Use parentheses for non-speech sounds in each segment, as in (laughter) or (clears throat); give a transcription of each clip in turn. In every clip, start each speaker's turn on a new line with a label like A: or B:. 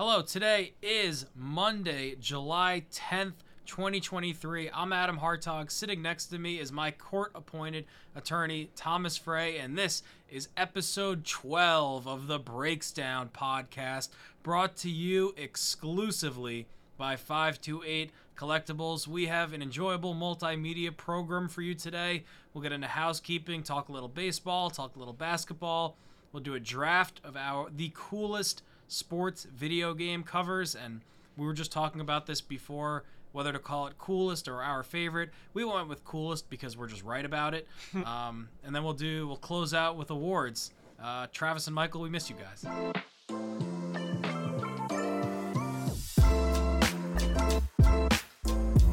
A: Hello, today is Monday, July 10th, 2023. I'm Adam Hartog. Sitting next to me is my court appointed attorney, Thomas Frey, and this is episode 12 of the Breaks Down podcast, brought to you exclusively by 528 Collectibles. We have an enjoyable multimedia program for you today. We'll get into housekeeping, talk a little baseball, talk a little basketball. We'll do a draft of our the coolest sports video game covers, and we were just talking about this before whether to call it coolest or our favorite. We went with coolest because we're just right about it. (laughs) um, and then we'll do we'll close out with awards. Uh, Travis and Michael, we miss you guys.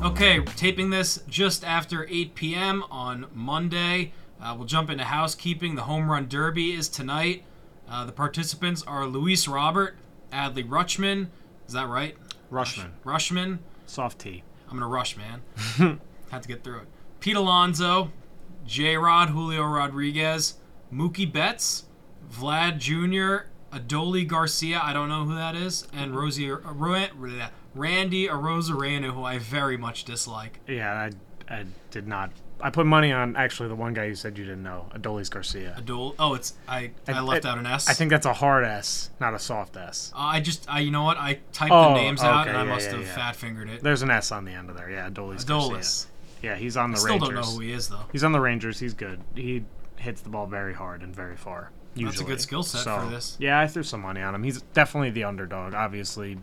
A: Okay, taping this just after 8 p.m. on Monday. Uh, we'll jump into housekeeping. The home run derby is tonight. Uh, the participants are Luis Robert, Adley Rutschman. Is that right?
B: Rushman.
A: Rushman.
B: Soft T.
A: I'm gonna rush, man. (laughs) Had to get through it. Pete Alonso, J. Rod, Julio Rodriguez, Mookie Betts, Vlad Jr., Adoli Garcia. I don't know who that is, and Rosie uh, Ro- Randy Arozarena, who I very much dislike.
B: Yeah, I, I did not. I put money on actually the one guy you said you didn't know, Adolis Garcia.
A: Adol. Oh, it's I. I, left out an S.
B: I think that's a hard S, not a soft S.
A: Uh, I just. I. You know what? I typed
B: Oh,
A: the names out,
B: okay,
A: and I must
B: yeah,
A: have
B: yeah.
A: fat fingered it.
B: There's an S on the end of there. Yeah, Adolis
A: Adolis.
B: Garcia. Yeah, he's on the
A: Still
B: Rangers.
A: don't know who he is though.
B: He's on the Rangers. He's good. He hits the ball very hard and very far. Usually.
A: That's a good skill set
B: So,
A: for this.
B: Yeah, I threw some money on him. He's definitely the underdog. Obviously,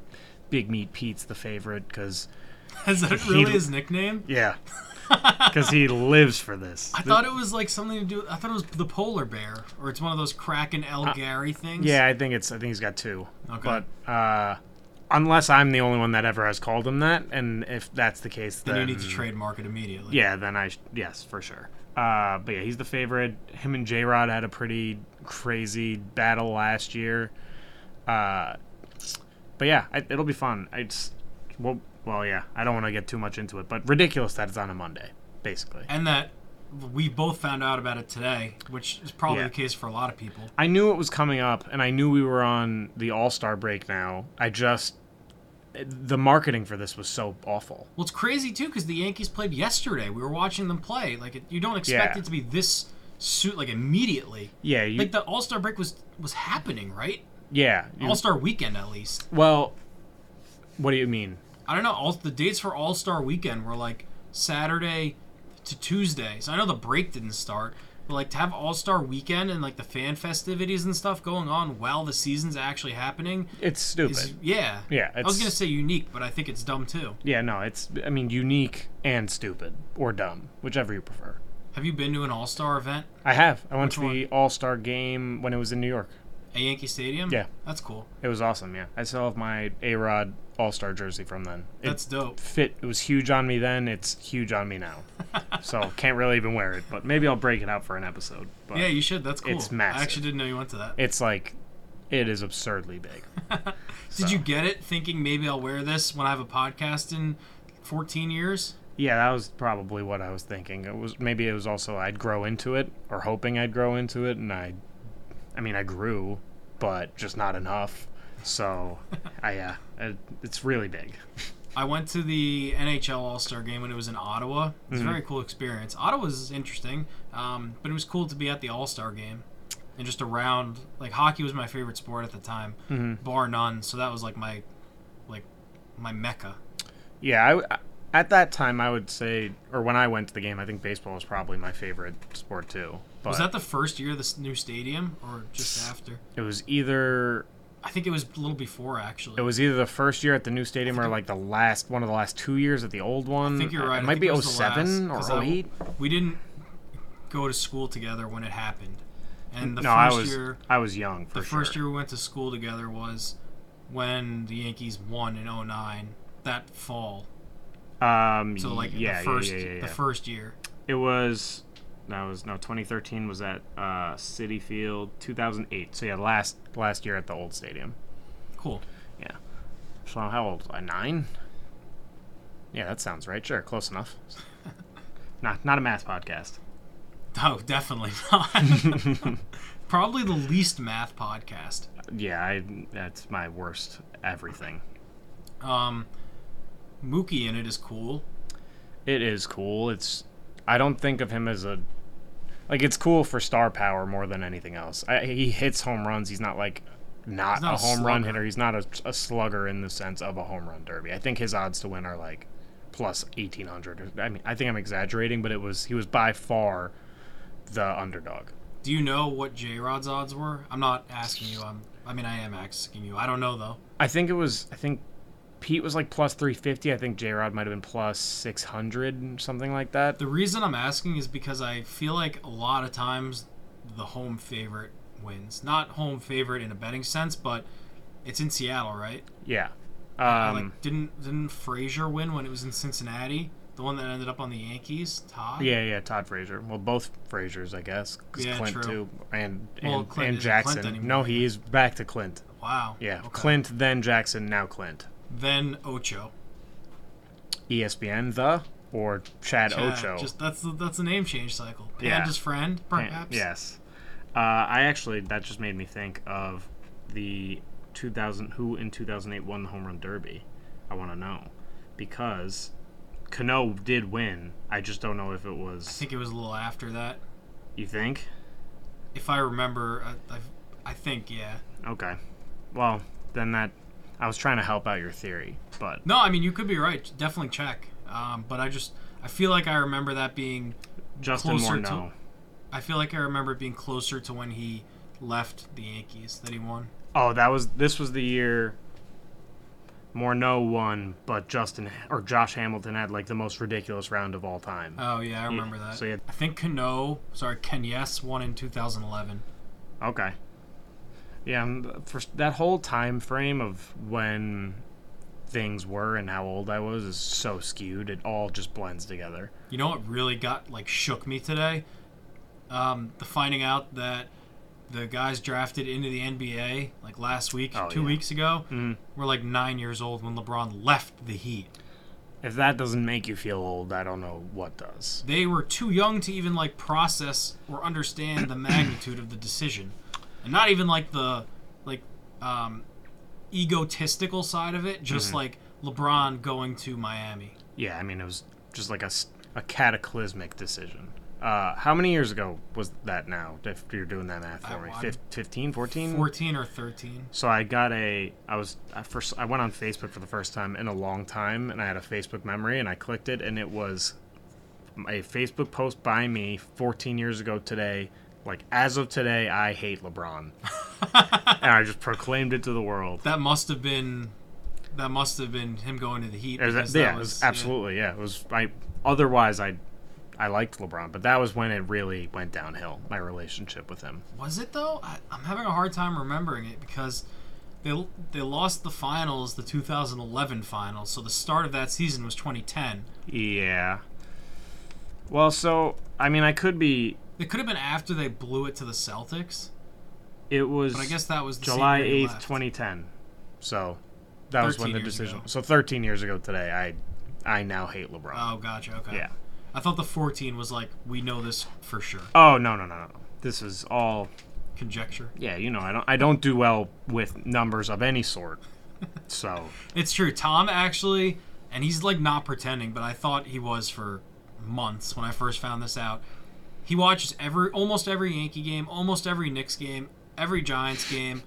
B: Big Meat Pete's the favorite because (laughs)
A: Is that really his nickname?
B: yeah, (laughs) (laughs) because he lives for this.
A: I thought it was like something to do. I thought it was the polar bear, or it's one of those Kraken El Gary things.
B: Uh, Yeah, I think it's. I think he's got two.
A: Okay.
B: But uh, unless I'm the only one that ever has called him that, and if that's the case,
A: Then
B: then
A: you need to trademark it immediately.
B: Yeah, then I sh- yes for sure. Uh, but yeah, he's the favorite. Him and J Rod had a pretty crazy battle last year. Uh, but yeah, I, it'll be fun. It's well, well, yeah. I don't want to get too much into it, but ridiculous that it's on a Monday, basically.
A: And that we both found out about it today, which is probably
B: Yeah.
A: the case for a lot of people.
B: I knew it was coming up, and I knew we were on the All Star break now. I just the marketing for this was so awful.
A: Well, it's crazy too because the Yankees played yesterday. We were watching them play. Like it, you don't expect
B: Yeah.
A: it to be this suit like immediately.
B: Yeah, you,
A: Like the All Star break was was happening, right?
B: yeah.
A: All Star weekend at least.
B: well, what do you mean?
A: I don't know. All the dates for All Star Weekend were like Saturday to Tuesday. So I know the break didn't start, but like to have All Star Weekend and like the fan festivities and stuff going on while the season's actually happening
B: It's stupid.
A: is yeah.
B: Yeah,
A: I was gonna say unique, but I think it's dumb too.
B: Yeah, no, it's I mean unique and stupid or dumb, whichever you prefer.
A: Have you been to an All Star event
B: I have. I went
A: Which
B: to the All Star game when it was in New York.
A: at Yankee Stadium?
B: Yeah.
A: that's cool.
B: It was awesome. Yeah, I still have my A Rod All Star jersey from then. It
A: That's dope.
B: fit. It was huge on me then. It's huge on me now. (laughs) so can't really even wear it, but maybe I'll break it out for an episode. But
A: Yeah, you should. That's cool.
B: It's massive.
A: I actually didn't know you went to that.
B: it's like, it is absurdly big. (laughs)
A: Did you get it thinking maybe I'll wear this when I have a podcast in 14 years?
B: Yeah, that was probably what I was thinking. It was maybe it was also I'd grow into it or hoping I'd grow into it, and I, I mean I grew, but just not enough. So, (laughs) I uh, it's really big. (laughs)
A: I went to the NHL All Star game when it was in Ottawa. It was
B: Mm-hmm.
A: a very cool experience. Ottawa was interesting, um, but it was cool to be at the All Star game and just around. Like hockey was my favorite sport at the time,
B: Mm-hmm.
A: bar none. So that was like my, like, my mecca.
B: Yeah, I, at that time I would say, or when I went to the game, I think baseball was probably my favorite sport too. But
A: Was that the first year of this new stadium or just after?
B: it was either
A: I think it was a little before actually.
B: it was either the first year at the new stadium or like the last one of the last two years at the old one.
A: I think you're right.
B: It
A: I
B: might be
A: it was the
B: 07
A: last, 'cause
B: or
A: I-
B: 08.
A: We didn't go to school together when it happened, and the
B: no,
A: first
B: I was
A: year.
B: I was young for
A: The
B: sure.
A: first year we went to school together was when the Yankees won in 09, that fall.
B: Um,
A: So like
B: yeah,
A: the first
B: yeah, yeah, yeah, yeah.
A: the first year.
B: It was that was no 2013 was at uh, Citi Field 2008. So yeah, last last year at the old stadium.
A: Cool.
B: Yeah. So how old? I nine? Yeah, that sounds right. Sure, close enough. (laughs) not not a math podcast.
A: Oh, definitely not. (laughs) probably the least math podcast.
B: Yeah, I that's my worst everything.
A: Um, Mookie in it is cool.
B: It is cool. It's I don't think of him as a like it's cool for star power more than anything else. I, he hits home runs. He's not like not,
A: not
B: a home run hitter. He's not a, a slugger in the sense of a home run derby. I think his odds to win are like plus 1800. I mean, I think I'm exaggerating, but it was he was by far the underdog.
A: Do you know what J Rod's odds were? I'm not asking you. I'm. I mean, I am asking you. I don't know though.
B: I think it was I think Pete was like plus 350. I think J Rod might have been plus 600, something like that.
A: The reason I'm asking is because I feel like a lot of times the home favorite wins. Not home favorite in a betting sense, but it's in Seattle, right?
B: Yeah.
A: I,
B: Um,
A: like didn't didn't Frazier win when it was in Cincinnati? The one that ended up on the Yankees, Todd.
B: Yeah, yeah, Todd Frazier. Well, both Fraziers, I guess.
A: Yeah,
B: Clint
A: true.
B: too, and
A: Well,
B: and,
A: Clint
B: and
A: isn't Clint
B: Jackson.
A: anymore.
B: no, he is back to Clint.
A: Wow.
B: Yeah,
A: Okay.
B: Clint, then Jackson, now Clint.
A: Then Ocho.
B: ESPN, the or Chad,
A: Chad,
B: Ocho.
A: Just that's the, that's a name change cycle.
B: Yeah.
A: Panda's friend,
B: Yeah,
A: perhaps.
B: Yes. Uh, I actually that just made me think of the 2000 who in 2008 won the home run derby. I want to know because Cano did win. I just don't know if it was.
A: I think it was a little after that.
B: You think?
A: If I remember, I, I, I think yeah.
B: Okay. Well, then that I was trying to help out your theory, but
A: No, I mean you could be right. Definitely check. Um, but I just I feel like I remember that being.
B: Justin
A: Closer
B: Morneau.
A: to- I feel like I remember it being closer to when he left the Yankees that he won.
B: Oh, that was this was the year Morneau won, but Justin or Josh Hamilton had like the most ridiculous round of all time.
A: Oh yeah, I remember that.
B: so yeah,
A: I think Cano, sorry, Ken Yes won in 2011.
B: Okay. Yeah, for that whole time frame of when things were and how old I was is so skewed. It all just blends together.
A: You know what really got like shook me today? Um, the finding out that the guys drafted into the NBA like last week,
B: Oh,
A: two
B: yeah.
A: weeks ago,
B: Mhm.
A: were like nine years old when LeBron left the Heat.
B: If that doesn't make you feel old, I don't know what does.
A: They were too young to even like process or understand the magnitude of the decision, and not even like the like um, egotistical side of it. Just
B: Mhm.
A: like LeBron going to Miami.
B: Yeah, I mean it was just like a, a cataclysmic decision. Uh, how many years ago was that now? If you're doing that math for me, 15, 14?
A: 14 or 13.
B: So I got a. I was I first. I went on Facebook for the first time in a long time, and I had a Facebook memory, and I clicked it, and it was a Facebook post by me 14 years ago today. Like as of today, I hate LeBron, (laughs) and I just proclaimed it to the world.
A: That must have been that must have been him going to the Heat.
B: Was- yeah,
A: that was,
B: absolutely yeah. It was I. Otherwise, I. I liked LeBron, but that was when it really went downhill. My relationship with him.
A: Was it though? I, I'm having a hard time remembering it because they they lost the finals, the 2011 finals. So the start of that season was 2010.
B: Yeah. Well, so I mean, I could be.
A: It could have been after they blew it to the Celtics,
B: It was.
A: but I guess that was the
B: July
A: same year he
B: eighth, twenty ten. So that was when the decision.
A: ago.
B: So thirteen years ago today, I I now hate LeBron.
A: Oh, gotcha. Okay.
B: yeah.
A: I thought the 14 was like we know this for sure.
B: Oh no no no no. This is all
A: Conjecture.
B: yeah. You know I don't I don't do well with numbers of any sort. (laughs) So
A: It's true. Tom actually, and he's like not pretending, but I thought he was for months when I first found this out. He watches every almost every Yankee game, almost every Knicks game, every Giants game.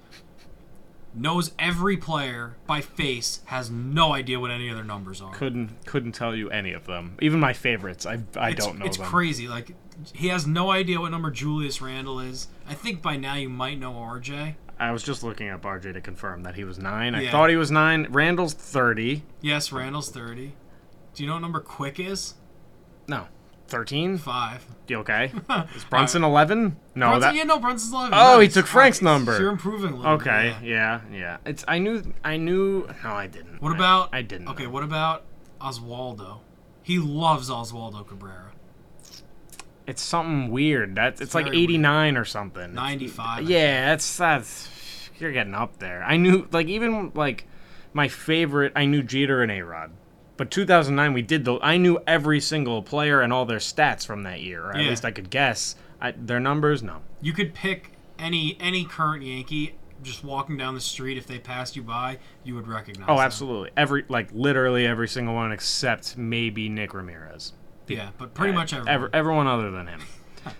A: Knows every player by face, has no idea what any other numbers are.
B: couldn't couldn't tell you any of them. Even my favorites, I I
A: it's,
B: don't know
A: It's
B: them.
A: crazy. Like he has no idea what number Julius Randle is. I think by now you might know RJ.
B: I was just looking up RJ to confirm that he was nine. I thought he was nine. Randle's thirty.
A: Yes, Randle's thirty. Do you know what number Quick is?
B: No, thirteen.
A: Five.
B: You okay? (laughs) Is Brunson eleven? No,
A: Brunson,
B: that.
A: yeah, no, Brunson's eleven.
B: Oh, he
A: Nice,
B: took Frank's
A: nice.
B: number.
A: You're improving a little.
B: Okay,
A: bit,
B: yeah, yeah. It's I knew I knew no I didn't.
A: What
B: I-
A: about?
B: I, didn't.
A: Okay,
B: know.
A: what about Oswaldo? He loves Oswaldo Cabrera.
B: It's something weird. That it's like
A: Very weird.
B: 89 or something. It's-
A: 95,
B: Yeah, that's that's you're getting up there. I knew like even like my favorite I knew Jeter and A-Rod. But 2009 we did the I knew every single player and all their stats from that year. Or at
A: Yeah.
B: least I could guess. I, their numbers no.
A: You could pick any any current Yankee just walking down the street, if they passed you by, you would recognize.
B: Oh,
A: them.
B: absolutely. Every like literally every single one except maybe Nick Ramirez.
A: Yeah, but pretty
B: Uh,
A: much everyone.
B: ev- everyone other than him. (laughs)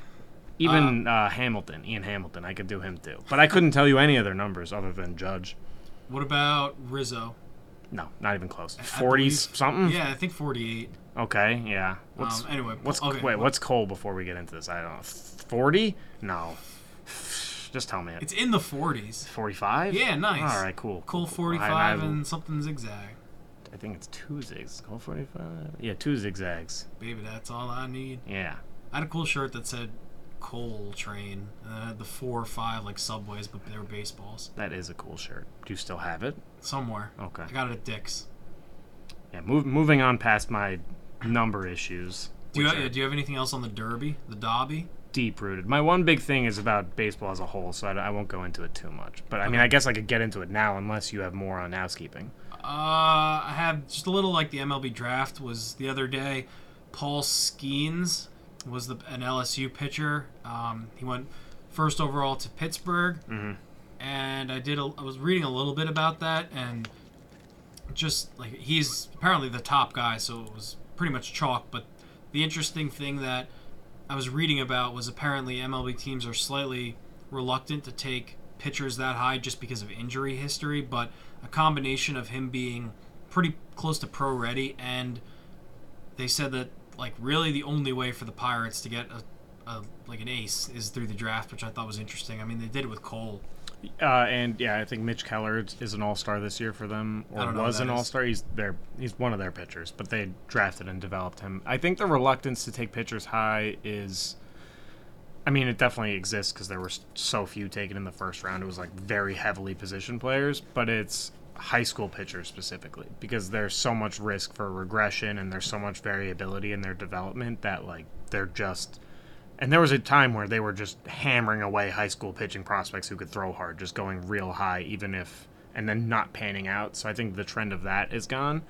B: Even uh, Hamilton, Ian Hamilton, I could do him too. But I couldn't tell you any of their numbers other than Judge.
A: What about Rizzo?
B: No, not even close.
A: I
B: Forties something.
A: Yeah, I think 48.
B: Okay, yeah. What's
A: Um, anyway,
B: what's
A: okay,
B: wait?
A: what-
B: What's Cole before we get into this? I don't know. Forty? No. (sighs) Just tell me it.
A: It's in the 40s.
B: Forty-five?
A: Yeah, nice.
B: All right, cool. Cool.
A: 45
B: I, I,
A: and something zigzag.
B: I think it's two zigs. Cole forty-five. Yeah, two zigzags.
A: Baby, that's all I need.
B: Yeah.
A: I had a cool shirt that said Coal Train. And it had the four or five like subways, but they were baseballs.
B: That is a cool shirt. Do you still have it?
A: Somewhere.
B: Okay.
A: I got it at Dick's.
B: Yeah. Move, moving on past my number issues.
A: Do you,
B: are
A: do you have anything else on the Derby? The Dobby?
B: deep rooted. My one big thing is about baseball as a whole, so I, I won't go into it too much. But I mean, I guess I could get into it now, unless you have more on housekeeping.
A: Uh, I have just a little like the MLB draft was the other day. Paul Skenes was the an LSU pitcher. Um, he went first overall to Pittsburgh,
B: Mhm.
A: and I did. A, I was reading a little bit about that, and just like he's apparently the top guy, so it was pretty much chalk. But the interesting thing that I was reading about was apparently MLB teams are slightly reluctant to take pitchers that high just because of injury history, but a combination of him being pretty close to pro ready and they said that like really the only way for the Pirates to get a, a like an ace is through the draft, which I thought was interesting. I mean, they did it with Cole.
B: Uh, and yeah, I think Mitch Keller is- an All Star this year for them, or
A: don't know who
B: was an. All Star. He's their he's one of their pitchers, but they drafted and developed him. I think the reluctance to take pitchers high is, I mean, it definitely exists because there were so few taken in the first round. It was like very heavily positioned players, but it's high school pitchers specifically because there's so much risk for regression and there's so much variability in their development that like they're just and there was a time where they were just hammering away high school pitching prospects who could throw hard, just going real high, even if, and then not panning out. So I think the trend of that is gone.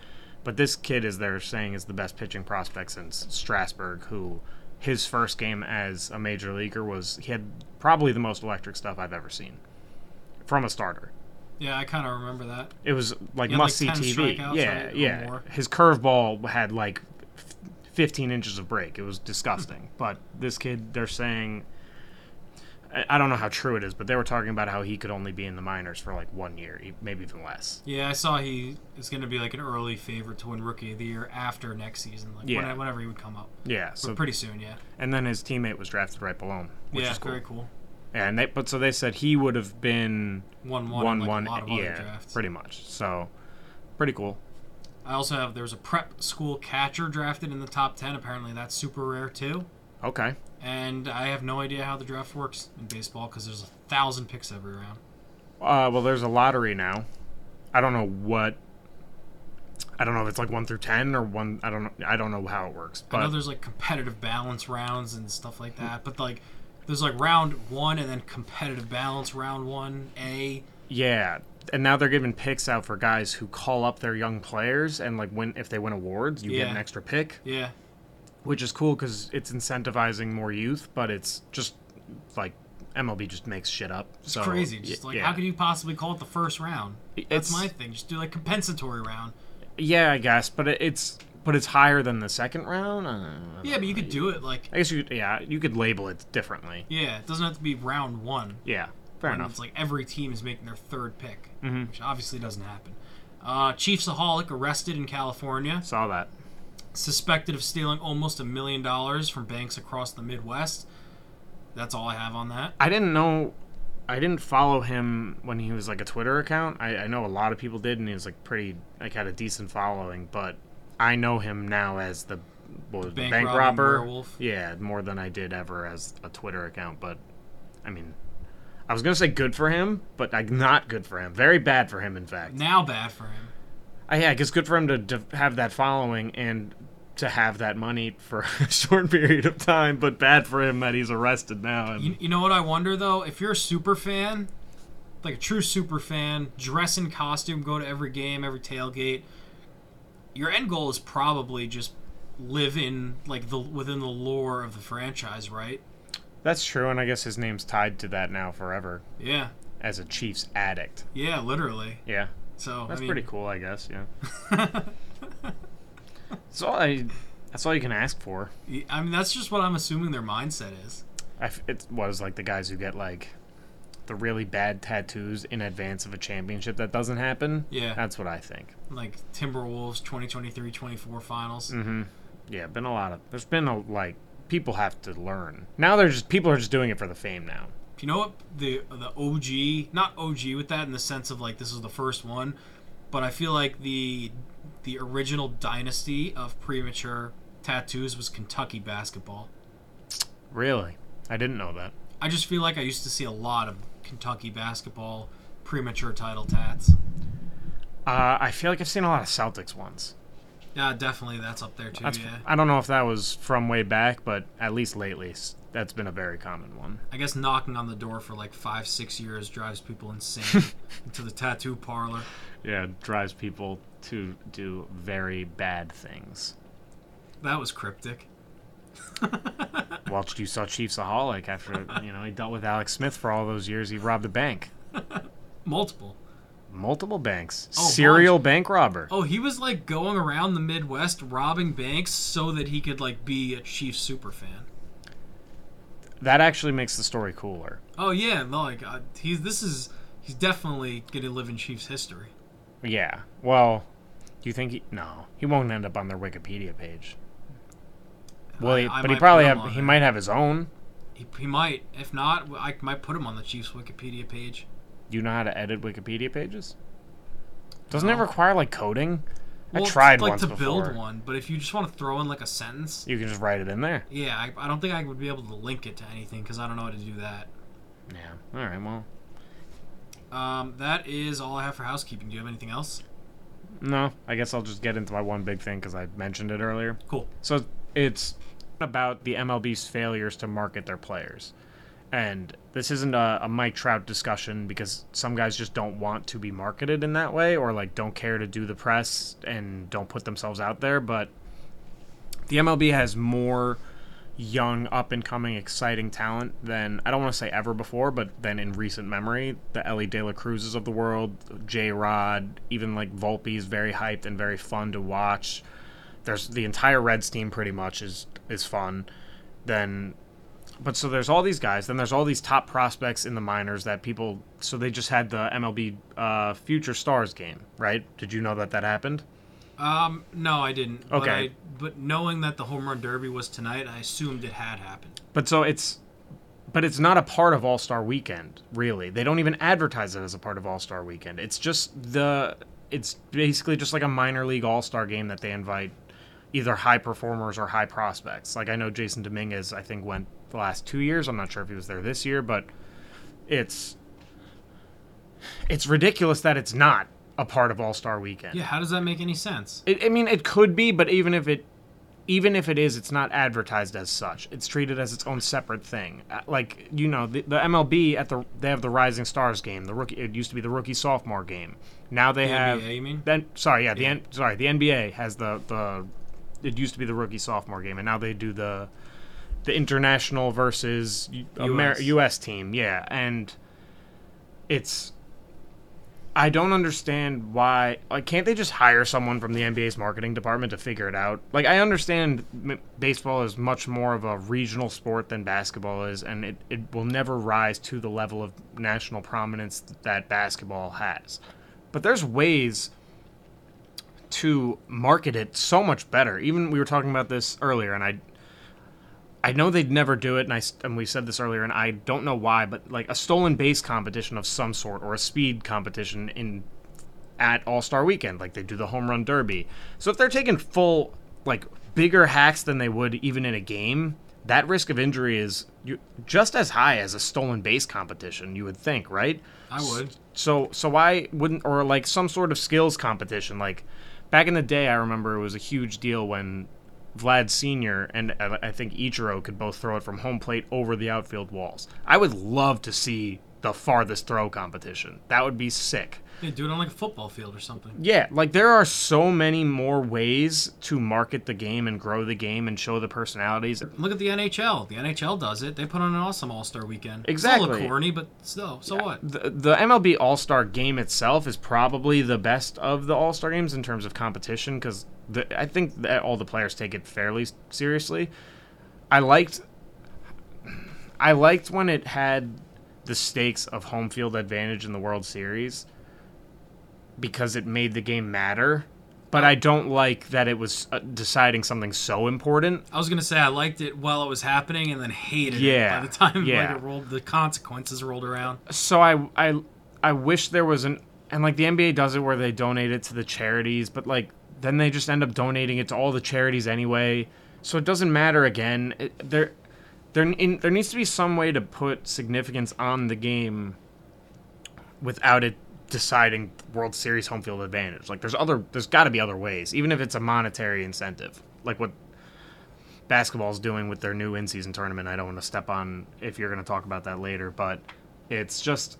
B: But this kid, as they're saying, is the best pitching prospect since Strasburg, who his first game as a major leaguer was, he had probably the most electric stuff I've ever seen from a starter.
A: Yeah, I kind of remember that.
B: It was like
A: had, like,
B: must see
A: 10
B: TV. Yeah,
A: right,
B: yeah. His curveball had like 15 inches of break. It was disgusting. (laughs) but this kid, they're saying, I- don't know how true it is, but they were talking about how he could only be in the minors for like one year, maybe even less.
A: Yeah, I saw he is going to be like an early favorite to win Rookie of the Year after next season, like
B: Yeah.
A: whenever he would come up.
B: Yeah.
A: So
B: So
A: pretty soon, yeah.
B: and then his teammate was drafted right below him, which
A: yeah,
B: is cool.
A: very cool.
B: And they but so they said he would have been
A: One one,
B: one
A: like,
B: one.
A: a lot of other
B: yeah,
A: drafts.
B: pretty much. So pretty cool.
A: I also have there's a prep school catcher drafted in the top ten. Apparently, that's super rare too.
B: Okay.
A: And I have no idea how the draft works in baseball because there's a thousand picks every round.
B: Uh, well, there's a lottery now. I don't know what. I don't know if it's like one through ten or one. I don't know. I don't know how it works.
A: I know
B: But
A: there's like competitive balance rounds and stuff like that, but like there's like round one and then competitive balance round one A.
B: yeah, and now they're giving picks out for guys who call up their young players and like win if they win awards, you get an extra pick,
A: Yeah,
B: which is cool because it's incentivizing more youth. But it's just like MLB just makes shit up.
A: it's
B: so,
A: crazy.
B: y-
A: Just like
B: yeah.
A: how could you possibly call it the first round? That's
B: It's-
A: my thing. Just do like compensatory round.
B: Yeah, I guess, but it, it's but it's higher than the second round. Uh,
A: Yeah, but you could do it like
B: I guess you yeah you could label it differently.
A: yeah. It doesn't have to be round one.
B: Yeah, fair enough.
A: It's like every team is making their third pick,
B: Mhm.
A: which obviously doesn't happen. Uh, Chiefsaholic arrested in California,
B: Saw that.
A: suspected of stealing almost a million dollars from banks across the Midwest. That's all I have on that.
B: I didn't know. I didn't follow him when he was like a Twitter account. I, I know a lot of people did, and he was like pretty like had a decent following. But I know him now as the, was
A: Bank
B: bank robber.
A: werewolf.
B: Yeah, more than I did ever as a Twitter account. But I mean, I was gonna say good for him, but like not good for him. Very bad for him, in fact.
A: Now bad for him.
B: Uh, yeah, it's good for him to, to have that following and to have that money for (laughs) a short period of time, but bad for him that he's arrested now. And
A: You, you know what I wonder though? If you're a super fan, like a true super fan, dress in costume, go to every game, every tailgate, your end goal is probably just live in like the within the lore of the franchise, right?
B: That's true, and I guess his name's tied to that now forever
A: Yeah,
B: as a Chiefs addict.
A: yeah, literally.
B: Yeah,
A: So
B: that's
A: I mean,
B: pretty cool, I guess. Yeah, (laughs) that's all I. That's all you can ask for.
A: I mean, that's just what I'm assuming their mindset is.
B: I f- it was like the guys who get like the really bad tattoos in advance of a championship that doesn't happen.
A: Yeah.
B: that's what I think.
A: Like Timberwolves 2023-24 finals.
B: Mm-hmm. Yeah, been a lot of. There's been a like people have to learn. Now they're just people are just doing it for the fame now.
A: You know what the the OG, not OG with that in the sense of like this is the first one, but I feel like the the original dynasty of premature tattoos was Kentucky basketball.
B: Really, I didn't know that.
A: I just feel like I used to see a lot of Kentucky basketball premature title tats.
B: Uh, I feel like I've seen a lot of Celtics ones.
A: Yeah, definitely that's up there too.
B: That's,
A: yeah.
B: I don't know if that was from way back, but at least lately, that's been a very common one.
A: I guess knocking on the door for like five, six years drives people insane (laughs) into the tattoo parlor.
B: Yeah, drives people to do very bad things.
A: That was cryptic. (laughs)
B: Watched you saw Chiefsaholic after you know he dealt with Alex Smith for all those years. He robbed a bank, (laughs)
A: Multiple.
B: multiple banks,
A: Oh,
B: serial bank robber.
A: Oh, he was like going around the Midwest robbing banks so that he could like be a Chiefs super fan.
B: That actually makes the story cooler.
A: Oh yeah, no, like uh, he's this is he's definitely gonna live in Chiefs history.
B: Yeah. Well, do you think he? No, he won't end up on their Wikipedia page. Well, he,
A: I
B: but he probably have. He
A: there.
B: might have his own.
A: He, he might. If not, I might put him on the Chiefs Wikipedia page.
B: Do you know how to edit Wikipedia pages? Doesn't
A: No.
B: it require like coding?
A: Well,
B: I tried
A: like
B: once
A: to
B: before.
A: build one, but if you just want to throw in like a sentence,
B: You can just write it in there.
A: yeah, I, I don't think I would be able to link it to anything because I don't know how to do that.
B: Yeah. All right. Well,
A: Um, that is all I have for housekeeping. Do you have anything else?
B: no. I guess I'll just get into my one big thing because I mentioned it earlier.
A: Cool.
B: So it's about the MLB's failures to market their players. And this isn't a, a Mike Trout discussion because some guys just don't want to be marketed in that way or like don't care to do the press and don't put themselves out there. But the MLB has more young, up and coming, exciting talent than I don't want to say ever before, but than in recent memory. The Elly De La Cruzes of the world, J Rod, even like Volpe is very hyped and very fun to watch there's the entire Reds team pretty much is is fun. Then, but so there's all these guys. Then there's all these top prospects in the minors that people. So they just had the MLB uh, Future Stars game, right? Did you know that that happened?
A: Um, no, I didn't. But,
B: Okay.
A: I, but knowing that the home run derby was tonight, I assumed it had happened.
B: But so it's, but it's not a part of All Star Weekend, really. They don't even advertise it as a part of All Star Weekend. It's just the. It's basically just like a minor league All Star game that they invite either high performers or high prospects. Like I know Jasson Dominguez, I think went the last two years. I'm not sure if he was there this year, but it's it's ridiculous that it's not a part of All Star Weekend.
A: Yeah, how does that make any sense?
B: It, I mean, it could be, but even if it, even if it is, it's not advertised as such. It's treated as its own separate thing. Uh, Like you know, the, the MLB at the they have the Rising Stars game. The rookie it used to be the rookie sophomore game. Now they
A: The
B: have.
A: NBA, you mean?
B: Then sorry, yeah, the N, sorry the NBA has the the. It used to be the rookie sophomore game, and now they do the the international versus U- Amer-
A: US.
B: U.S. team. Yeah, and it's I don't understand why. Like, can't they just hire someone from the NBA's marketing department to figure it out? Like, I understand m- baseball is much more of a regional sport than basketball is, and it, it will never rise to the level of national prominence that basketball has. But there's ways to market it so much better. Even we were talking about this earlier, and I I know they'd never do it, and I and we said this earlier, and I don't know why, but like a stolen base competition of some sort or a speed competition in at All Star Weekend, like they do the home run derby. So if they're taking full like bigger hacks than they would even in a game, that risk of injury is just as high as a stolen base competition. You would think, right?
A: I would.
B: So so why wouldn't or like some sort of skills competition? Like back in the day, I remember it was a huge deal when Vlad Senior and uh, I think Ichiro could both throw it from home plate over the outfield walls. I would love to see the farthest throw competition. That would be sick.
A: Yeah, do it on like a football field or something.
B: Yeah, like there are so many more ways to market the game and grow the game and show the personalities.
A: Look at the NHL. The NHL does it. They put on an awesome All Star weekend. It's a
B: Exactly.
A: little corny, but still, so what?
B: The, the MLB All Star game itself is probably the best of the All Star games in terms of competition because I think that all the players take it fairly seriously. I liked, I liked when it had the stakes of home field advantage in the World Series because it made the game matter. But I don't like that it was uh, deciding something so important.
A: I was gonna say I liked it while it was happening, and then hated
B: Yeah,
A: it by the time (laughs)
B: yeah.
A: like it rolled, the consequences rolled around.
B: so I I I wish there was an and like the NBA does it where they donate it to the charities, but like then they just end up donating it to all the charities anyway. So it doesn't matter again. It, there there in, there needs to be some way to put significance on the game without it deciding World Series home field advantage. Like there's other there's got to be other ways, even if it's a monetary incentive, like what basketball's doing with their new in-season tournament. I don't want to step on if you're going to talk about that later, but it's just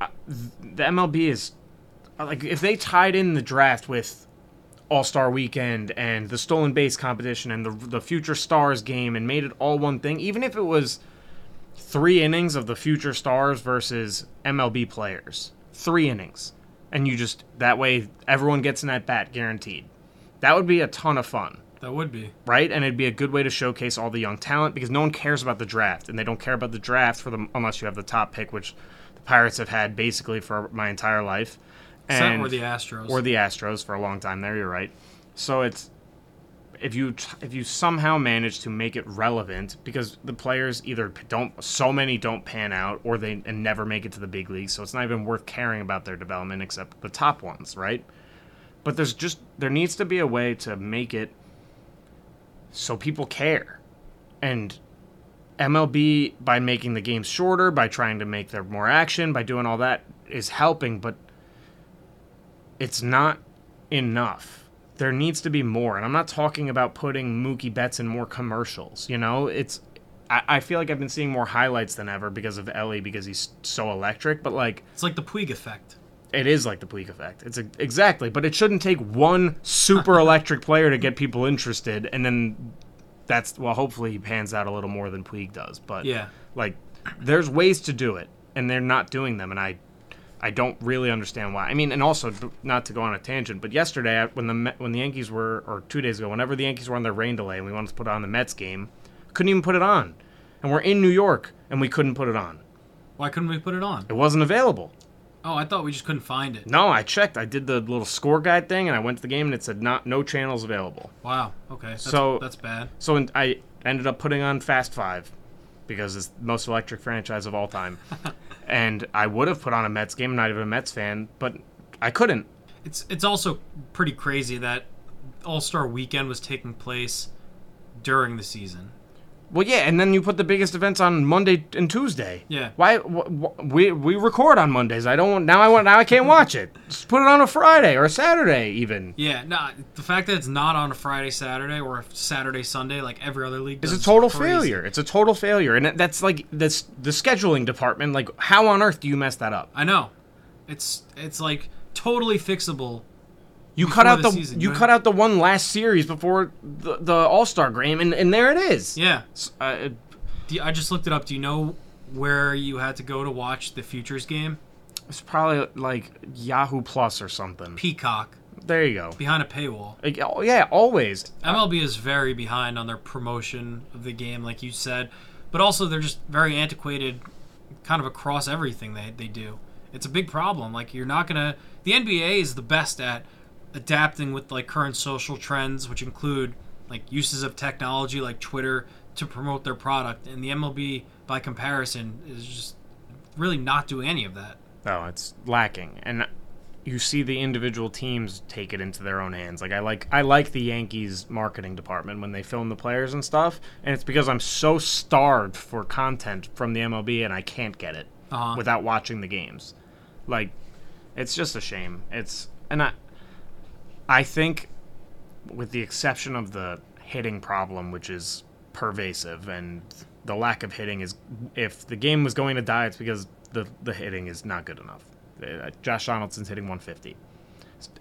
B: uh, the MLB is uh, like if they tied in the draft with All Star Weekend and the stolen base competition and the the Future Stars game and made it all one thing, even if it was three innings of the Future Stars versus MLB players, three innings, and you just that way everyone gets an at bat guaranteed. That would be a ton of fun
A: That would be.
B: right? And it'd be a good way to showcase all the young talent because no one cares about the draft, and they don't care about the draft for them unless you have the top pick, which the Pirates have had basically for my entire life, and
A: or the Astros.
B: or the Astros for a long time. There, you're right. So it's if you if you somehow manage to make it relevant because the players either don't so many don't pan out or they and never make it to the big leagues, so it's not even worth caring about their development except the top ones, right? But there's just there needs to be a way to make it so people care. And MLB by making the games shorter, by trying to make there more action, by doing all that is helping, but it's not enough. There needs to be more. And I'm not talking about putting Mookie Betts in more commercials, you know? It's I, I feel like I've been seeing more highlights than ever because of Elly because he's so electric, but like
A: it's like the Puig effect.
B: it is like the Puig effect. It's a, exactly, but it shouldn't take one super electric (laughs) player to get people interested, and then that's well. Hopefully, he pans out a little more than Puig does. But
A: Yeah.
B: like there's ways to do it, and they're not doing them, and I, I don't really understand why. I mean, and also not to go on a tangent, but yesterday when the when the Yankees were, or two days ago, whenever the Yankees were on their rain delay, and we wanted to put on the Mets game, couldn't even put it on, and we're in New York, and we couldn't put it on.
A: Why couldn't we put it on?
B: It wasn't available.
A: Oh, I thought we just couldn't find it.
B: No, I checked. I did the little score guide thing, and I went to the game, and it said not no channels available.
A: Wow. Okay. That's,
B: So-
A: that's bad.
B: So in- I ended up putting on Fast Five because it's the most electric franchise of all time, (laughs) and I would have put on a Mets game. I'm not even a Mets fan, but I couldn't.
A: It's it's also pretty crazy that All Star Weekend was taking place during the season.
B: Well, yeah, and then you put the biggest events on Monday and Tuesday.
A: Yeah.
B: Why? Wh- wh- we we record on Mondays. I don't now. I want now. I can't watch it. Just put it on a Friday or a Saturday even.
A: Yeah, no, the fact that it's not on a Friday, Saturday, or a Saturday, Sunday, like every other league,
B: It's a total
A: crazy.
B: failure. It's a total failure, and that's like this the scheduling department. Like, how on earth do you mess that up?
A: I know. It's it's like totally fixable.
B: You cut out
A: the
B: the,
A: season,
B: you
A: right?
B: cut out the one last series before the, the All Star game, and, and there it is.
A: Yeah.
B: Uh,
A: you- I just looked it up. Do you know where you had to go to watch the Futures game?
B: it's probably like Yahoo Plus or something.
A: Peacock
B: There you go.
A: behind a paywall.
B: Like, oh, yeah, always.
A: MLB is very behind on their promotion of the game, like you said, but also they're just very antiquated, kind of across everything they they do. It's a big problem. Like you're not gonna. The NBA is the best at adapting with like current social trends, which include like uses of technology like Twitter to promote their product, and the MLB by comparison is just really not doing any of that.
B: No, it's lacking, and you see the individual teams take it into their own hands. Like I like I like the Yankees marketing department when they film the players and stuff, and it's because I'm so starved for content from the MLB and I can't get it
A: Uh-huh.
B: without watching the games. Like it's just a shame. It's and I I think with the exception of the hitting problem which is pervasive and the lack of hitting is if the game was going to die it's because the the hitting is not good enough. Uh, Josh Donaldson's hitting 150.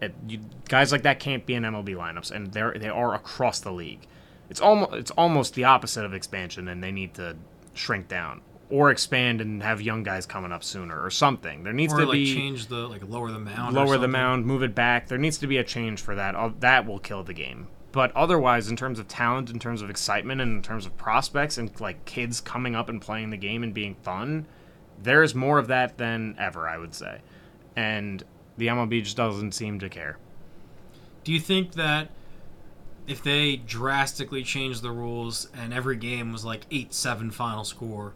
B: It, you, guys like that can't be in MLB lineups, and they they are across the league. It's almost it's almost the opposite of expansion, and they need to shrink down or expand and have young guys coming up sooner or something. There needs
A: or
B: to
A: like
B: be
A: change the like lower the mound. or
B: lower the mound, move it back. There needs to be a change for that. Uh, That will kill the game. But otherwise, in terms of talent, in terms of excitement, and in terms of prospects, and like kids coming up and playing the game and being fun, there's more of that than ever, I would say. And the MLB just doesn't seem to care.
A: Do you think that if they drastically changed the rules and every game was like eight seven final score,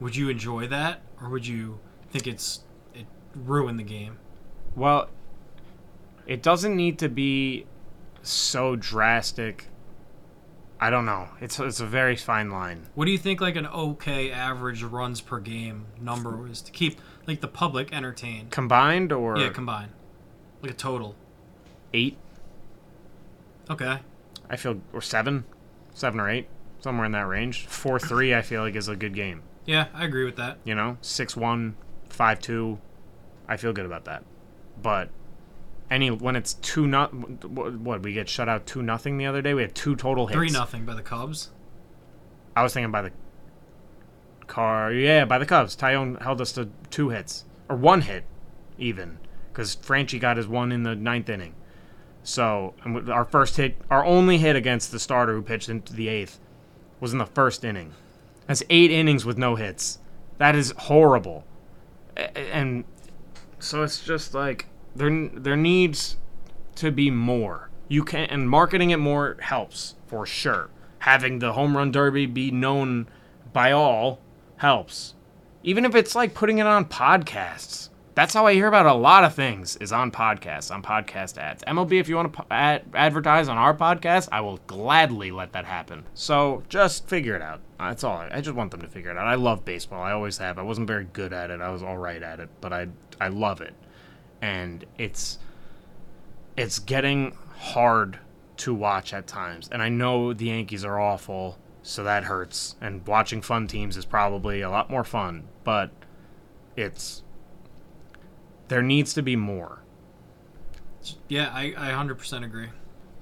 A: would you enjoy that, or would you think it's it ruined the game?
B: Well, it doesn't need to be so drastic. I don't know. It's it's a very fine line.
A: What do you think like an okay average runs per game number is to keep like the public entertained?
B: Combined or
A: yeah, combined, like a total.
B: eight,
A: Okay.
B: I feel, or seven, seven or eight, somewhere in that range. Four three, I feel like is a good game.
A: Yeah, I agree with that.
B: You know, six one, five two, I feel good about that. But any when it's two not what we get shut out two nothing the other day. We had two total hits.
A: Three nothing by the Cubs.
B: I was thinking by the car. Yeah, by the Cubs. Tyone held us to two hits or one hit, even because Franchi got his one in the ninth inning. So and our first hit, our only hit against the starter who pitched into the eighth, was in the first inning. That's eight innings with no hits. That is horrible. And so it's just like there there needs to be more. You can and marketing it more helps for sure. Having the home run derby be known by all helps. Even if it's like putting it on podcasts. That's how I hear about a lot of things is on podcasts, on podcast ads. MLB, if you want to po- ad- advertise on our podcast, I will gladly let that happen. So just figure it out. That's all. I, I just want them to figure it out. I love baseball. I always have. I wasn't very good at it. I was all right at it, but I I love it, and it's it's getting hard to watch at times. And I know the Yankees are awful, so that hurts. And watching fun teams is probably a lot more fun, but it's there needs to be more.
A: Yeah, I, I 100% agree.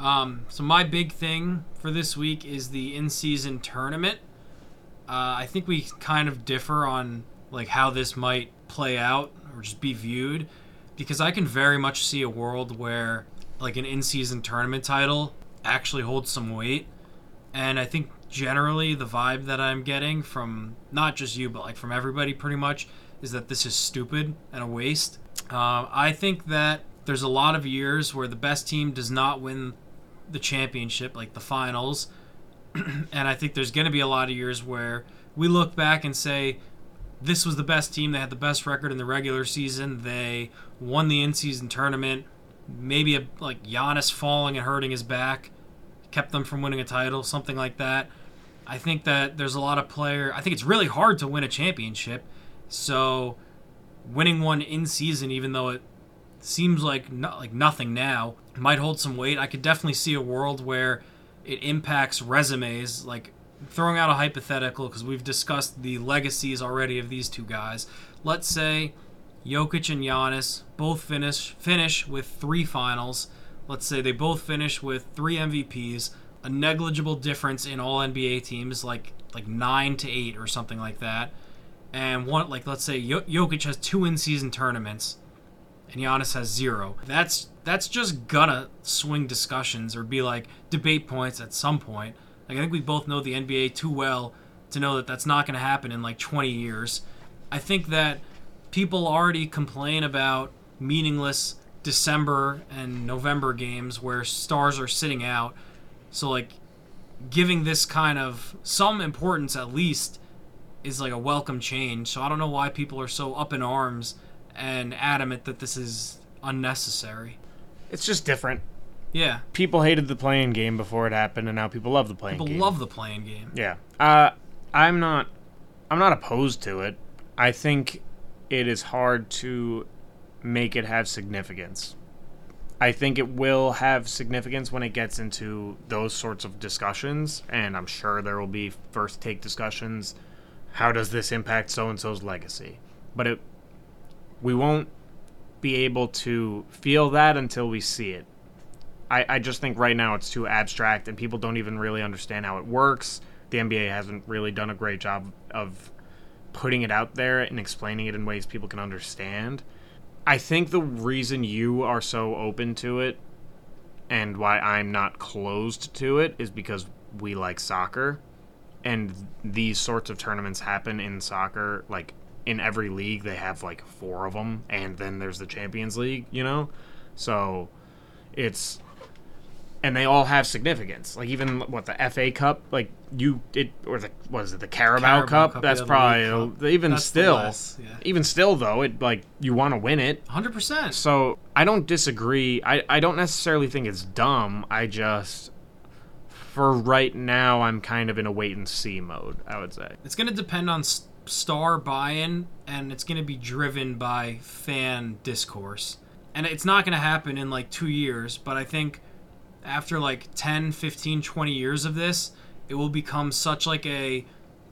A: Um, so my big thing for this week is the in-season tournament. Uh, I think we kind of differ on like how this might play out or just be viewed, because I can very much see a world where like an in-season tournament title actually holds some weight, and I think generally the vibe that I'm getting from not just you but like from everybody pretty much is that this is stupid and a waste. Uh, I think that there's a lot of years where the best team does not win the championship, like the finals. (clears throat) and I think there's going to be a lot of years where we look back and say, this was the best team. They had the best record in the regular season. They won the in-season tournament. Maybe a, like Giannis falling and hurting his back kept them from winning a title, something like that. I think that there's a lot of player. I think it's really hard to win a championship. So winning one in season, even though it seems like no, like nothing now, might hold some weight. I could definitely see a world where it impacts resumes. Like throwing out a hypothetical because we've discussed the legacies already of these two guys. Let's say Jokic and Giannis both finish finish with three finals. Let's say they both finish with three MVPs, a negligible difference in all NBA teams, like like nine to eight or something like that. And one like let's say Jo- Jokic has two in-season tournaments, and Giannis has zero. That's that's just gonna swing discussions or be like debate points at some point. Like I think we both know the NBA too well to know that that's not gonna happen in like 20 years. I think that people already complain about meaningless December and November games where stars are sitting out. So like giving this kind of some importance at least is like a welcome change. So I don't know why people are so up in arms and adamant that this is unnecessary.
B: It's just different.
A: Yeah,
B: People hated the play-in game before it happened, and now people love the play-in
A: people
B: game.
A: People love the play-in game.
B: Yeah. Uh, I'm not. I'm not opposed to it. I think it is hard to make it have significance. I think it will have significance when it gets into those sorts of discussions, and I'm sure there will be first take discussions. How does this impact so and so's legacy? But it, we won't be able to feel that until we see it. I, I just think right now it's too abstract and people don't even really understand how it works. The NBA hasn't really done a great job of putting it out there and explaining it in ways people can understand. I think the reason you are so open to it and why I'm not closed to it is because we like soccer and these sorts of tournaments happen in soccer like in every league they have like four of them and then there's the champions league you know so it's and they all have significance like even what the fa cup like you it or the what is it the carabao,
A: Carabao
B: cup,
A: Cup,
B: that's
A: yeah,
B: probably
A: Cup.
B: even
A: That's
B: still
A: less, yeah.
B: even still though it like you want to win it
A: 100%.
B: so I don't disagree. I, I don't necessarily think it's dumb. I just, for right now, I'm kind of in a wait and see mode, I would say.
A: It's going to depend on star buy-in and it's going to be driven by fan discourse. And it's not going to happen in like 2 years, but I think after like 10, 15, 20 years of this, it will become such like a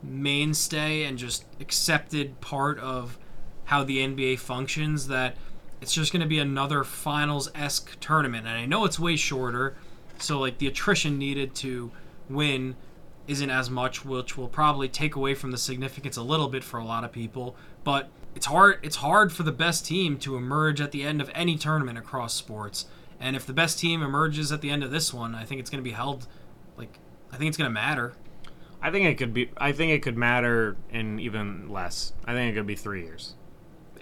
A: mainstay and just accepted part of how the NBA functions that it's just going to be another finals-esque tournament. And I know it's way shorter, so like the attrition needed to win isn't as much, which will probably take away from the significance a little bit for a lot of people. But it's hard. It's hard for the best team to emerge at the end of any tournament across sports. And if the best team emerges at the end of this one, I think it's going to be held. Like, I think it's going to matter.
B: I think it could be. I think it could matter in even less. I think it could be three years.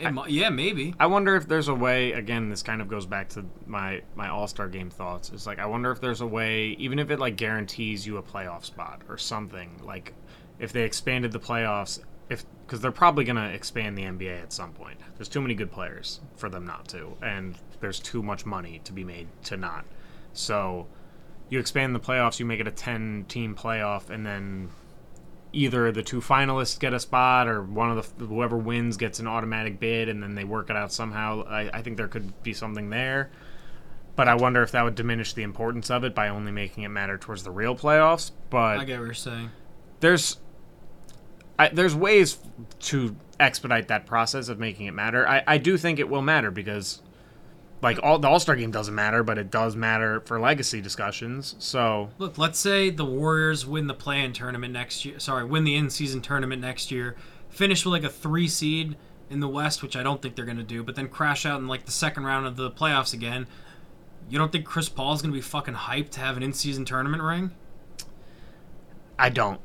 A: It, mi- yeah, maybe.
B: I wonder if there's a way. Again, this kind of goes back to my my All Star game thoughts. It's like I wonder if there's a way, even if it like guarantees you a playoff spot or something. Like if they expanded the playoffs, if because they're probably gonna expand the NBA at some point. There's too many good players for them not to, and there's too much money to be made to not. So you expand the playoffs, you make it a 10 team playoff, and then either the two finalists get a spot or one of the whoever wins gets an automatic bid and then they work it out somehow. I, I think there could be something there. But i wonder if that would diminish the importance of it by only making it matter towards the real playoffs. But I
A: get what you're saying.
B: there's I, there's ways to expedite that process of making it matter. I, I do think it will matter because like all the all-star game doesn't matter but it does matter for legacy discussions so
A: Look, let's say the Warriors win the play-in tournament next year. Sorry, win the in-season tournament next year. Finish with like a three seed in the West, which I don't think they're gonna do, but then crash out in like the second round of the playoffs again. You don't think Chris Paul is gonna be fucking hyped to have an in-season tournament ring?
B: i don't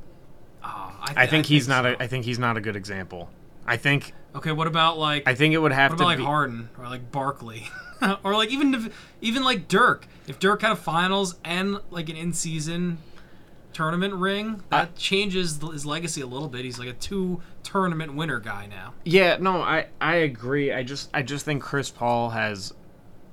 A: Oh,
B: I think he's not
A: so.
B: a. I think he's not a good example. I think.
A: Okay, what about like
B: I think it would have
A: what
B: to
A: about like
B: be.
A: Harden or like Barkley, (laughs) (laughs) or like even if, even like Dirk? If Dirk had a finals and like an in-season tournament ring, that changes his legacy a little bit. He's like a two tournament winner guy now.
B: Yeah, no, I I agree. I just I just think Chris Paul has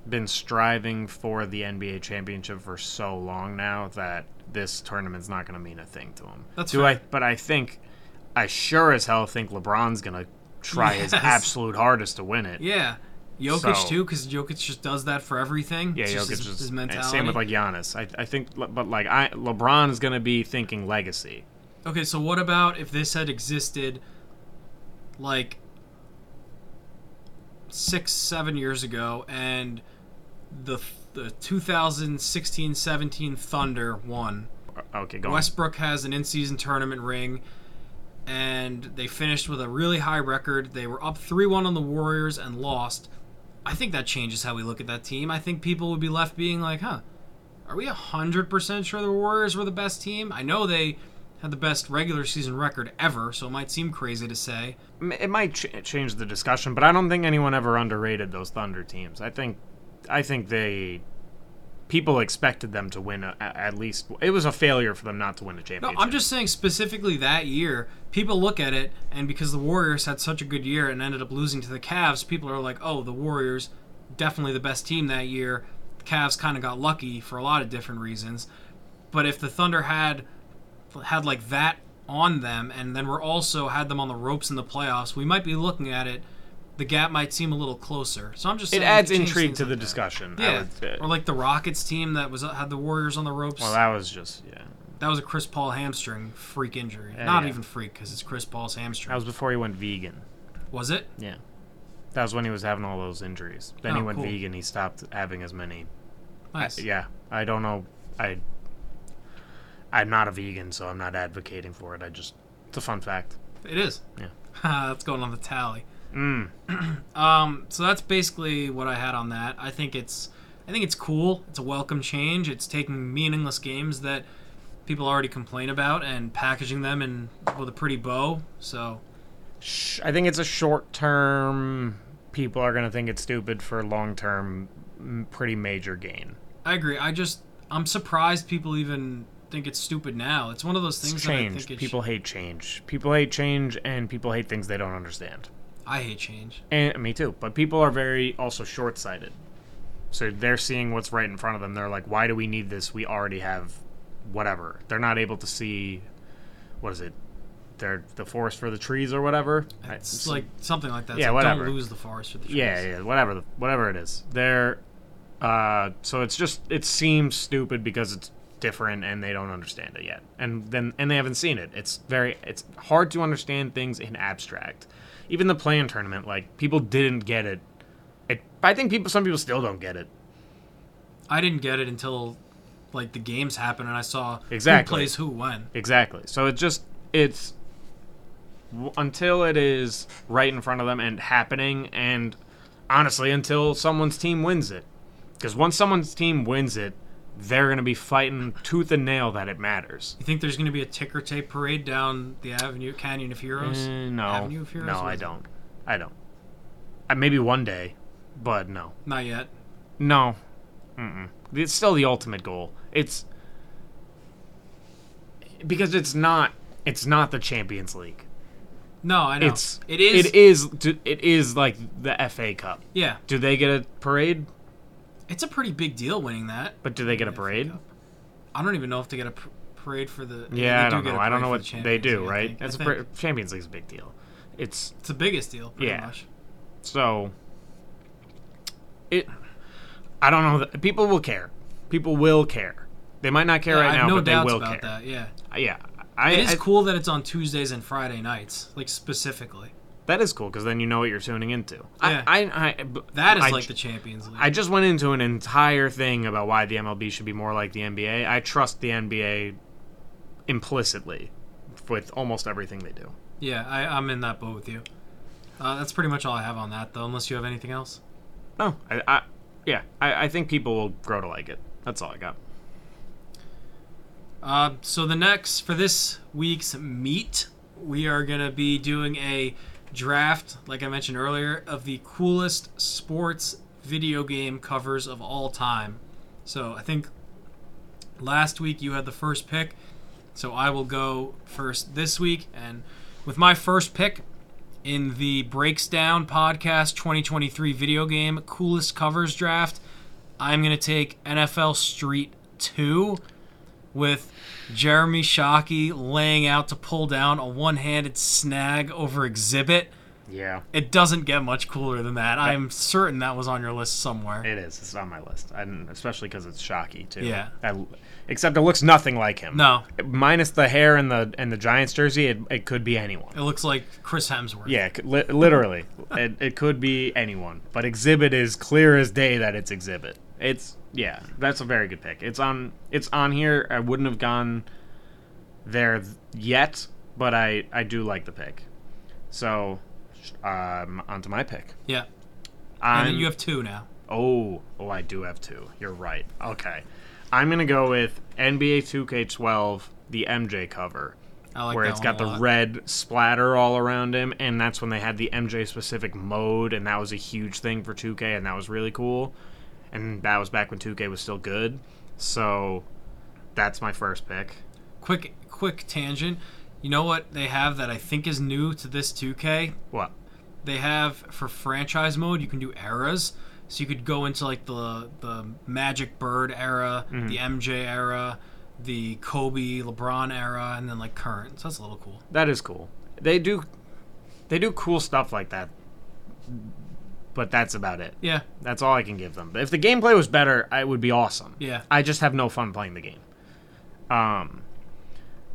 B: been striving for the NBA championship for so long now that this tournament's not going to mean a thing to him.
A: That's
B: Do
A: fair.
B: I? But I think I sure as hell think LeBron's going to try his (laughs) absolute hardest to win it.
A: Yeah, Jokic
B: So-
A: too, because Jokic just does that for everything.
B: Yeah,
A: It's just
B: Jokic
A: his,
B: is
A: his mentality.
B: same with like Giannis. I, I think, but like I LeBron is going to be thinking legacy.
A: Okay, so what about if this had existed like six, seven years ago and the the 2016-17 Thunder won.
B: Okay, go on.
A: Westbrook has an in-season tournament ring and they finished with a really high record. They were up 3-1 on the Warriors and lost. I think that changes how we look at that team. I think people would be left being like, "Huh, are we 100% sure the Warriors were the best team?" I know they had the best regular season record ever, so it might seem crazy to say.
B: It might ch- change the discussion, but I don't think anyone ever underrated those Thunder teams. I think, I think they, people expected them to win a, at least. It was a failure for them not to win a championship. No.
A: I'm just saying specifically that year, people look at it, and because the Warriors had such a good year and ended up losing to the Cavs, people are like, oh, the Warriors, definitely the best team that year. The Cavs kind of got lucky for a lot of different reasons. But if the Thunder had had like that on them, and then we're also had them on the ropes in the playoffs, we might be looking at it. The gap might seem a little closer. So I'm just
B: it adds intrigue to
A: like
B: the
A: that.
B: discussion. I
A: Yeah,
B: would say.
A: or like the Rockets team that was had the Warriors on the ropes.
B: well, that was just yeah.
A: That was a Chris Paul hamstring freak injury. Not
B: yeah.
A: even freak because it's Chris Paul's hamstring.
B: That was before he went vegan.
A: was it?
B: Yeah. That was when he was having all those injuries. Then he
A: Oh,
B: went
A: cool.
B: vegan. He stopped having as many.
A: Nice.
B: Yeah, I don't know. I I'm not a vegan, so I'm not advocating for it. I just it's a fun fact.
A: It is.
B: Yeah. (laughs)
A: that's going on the tally.
B: Mm. (clears throat)
A: Um, so that's basically what I had on that. I think it's, I think it's cool. It's a welcome change. It's taking meaningless games that people already complain about and packaging them in with a pretty bow. So
B: I think it's a short term. People are gonna think it's stupid for long term. Pretty major gain.
A: I agree. I just I'm surprised people even think it's stupid now. It's one of those things
B: It's
A: that I
B: change.
A: think
B: People hate change. People hate change, and people hate things they don't understand.
A: I hate change.
B: And me too. But people are very also short sighted. So they're seeing what's right in front of them. They're like, why do we need this? We already have whatever. They're not able to see what is it? They're the forest for the trees or whatever. I-
A: It's like something like that. It's
B: Yeah,
A: like,
B: whatever.
A: Don't lose the forest for the trees.
B: yeah, yeah, whatever, the, whatever it is. They're uh, so it's just it seems stupid because it's different and they don't understand it yet, and then and they haven't seen it. It's very it's hard to understand things in abstract. Even the play-in tournament, like people didn't get it. It I think people some people still don't get it.
A: I didn't get it until like the games happened and I saw
B: Exactly.
A: who plays who when.
B: Exactly. So it just it's until it is right in front of them and happening, and honestly, until someone's team wins it. Because once someone's team wins it, they're gonna be fighting tooth and nail that it matters.
A: You think there's going to be a ticker tape parade down the Avenue Canyon of Heroes?
B: Eh, no,
A: Avenue of Heroes?
B: no, I don't. I don't. Uh, maybe one day, but no,
A: Not yet.
B: no. Mm-mm. It's still the ultimate goal. It's because it's not. It's not the Champions League.
A: No, I know.
B: It's
A: it is.
B: It is. It is like the FA Cup.
A: Yeah,
B: Do they get a parade?
A: It's a pretty big deal winning that.
B: But do they get a parade?
A: I don't even know if they get a pr- parade for the.
B: Yeah, I
A: do
B: don't
A: a
B: know. I don't know what
A: the
B: they do.
A: League,
B: Right? It's a Champions League's a big deal. It's
A: it's the biggest deal, pretty
B: Yeah.
A: much.
B: so. It. I don't know. that- People will care. People will care. They might not care
A: Yeah,
B: right now,
A: no
B: but they will
A: about
B: care.
A: that. Yeah,
B: Yeah. I,
A: it is
B: I-
A: cool that it's on Tuesdays and Friday nights, like specifically.
B: That is cool because then you know what you're tuning into.
A: Yeah.
B: I, I, I,
A: That is
B: I
A: like the Champions League.
B: I just went into an entire thing about why the MLB should be more like the NBA. I trust the NBA implicitly with almost everything they do.
A: yeah, I, I'm in that boat with you. Uh, that's pretty much all I have on that, though. Unless you have anything else.
B: No, I, I yeah, I, I think people will grow to like it. That's all I got.
A: Uh, so the next for this week's meet, we are gonna be doing a draft, like I mentioned earlier, of the coolest sports video game covers of all time. So I think last week you had the first pick, so I will go first this week, and with my first pick in the Breaks Down Podcast 2023 video game coolest covers draft, I'm gonna take NFL Street 2 with Jeremy Shockey laying out to pull down a one-handed snag over Xzibit.
B: Yeah,
A: It doesn't get much cooler than that. I'm certain that was on your list somewhere.
B: it is. It's on my list, and especially because it's Shockey too.
A: Yeah.
B: I, except it looks nothing like him.
A: No,
B: minus the hair and the and the Giants jersey, it, it could be anyone.
A: it looks like Chris Hemsworth.
B: Yeah, li- literally, (laughs) it, it could be anyone. But Xzibit is clear as day that it's Xzibit. It's yeah, that's a very good pick. It's on it's on here. I wouldn't have gone there th- yet, but I I do like the pick. So, um, onto my pick.
A: Yeah.
B: I'm,
A: And you have two now.
B: Oh, oh, I do have two. You're right. Okay, I'm gonna go with NBA 2K12, the MJ cover
A: I like
B: where it's got the
A: lot.
B: red splatter all around him, and that's when they had the MJ specific mode, and that was a huge thing for 2K, and that was really cool. And that was back when 2K was still good. So that's my first pick.
A: Quick, quick tangent. You know what they have that I think is new to this 2K?
B: What?
A: They have for franchise mode. You can do eras, so you could go into like the the Magic Bird era,
B: Mm-hmm.
A: the MJ era, the Kobe LeBron era, and then like current. So that's a little cool.
B: That is cool. They do, they do cool stuff like that. But that's about it.
A: Yeah,
B: That's all I can give them. But if the gameplay was better, it would be awesome.
A: yeah.
B: I just have no fun playing the game. Um,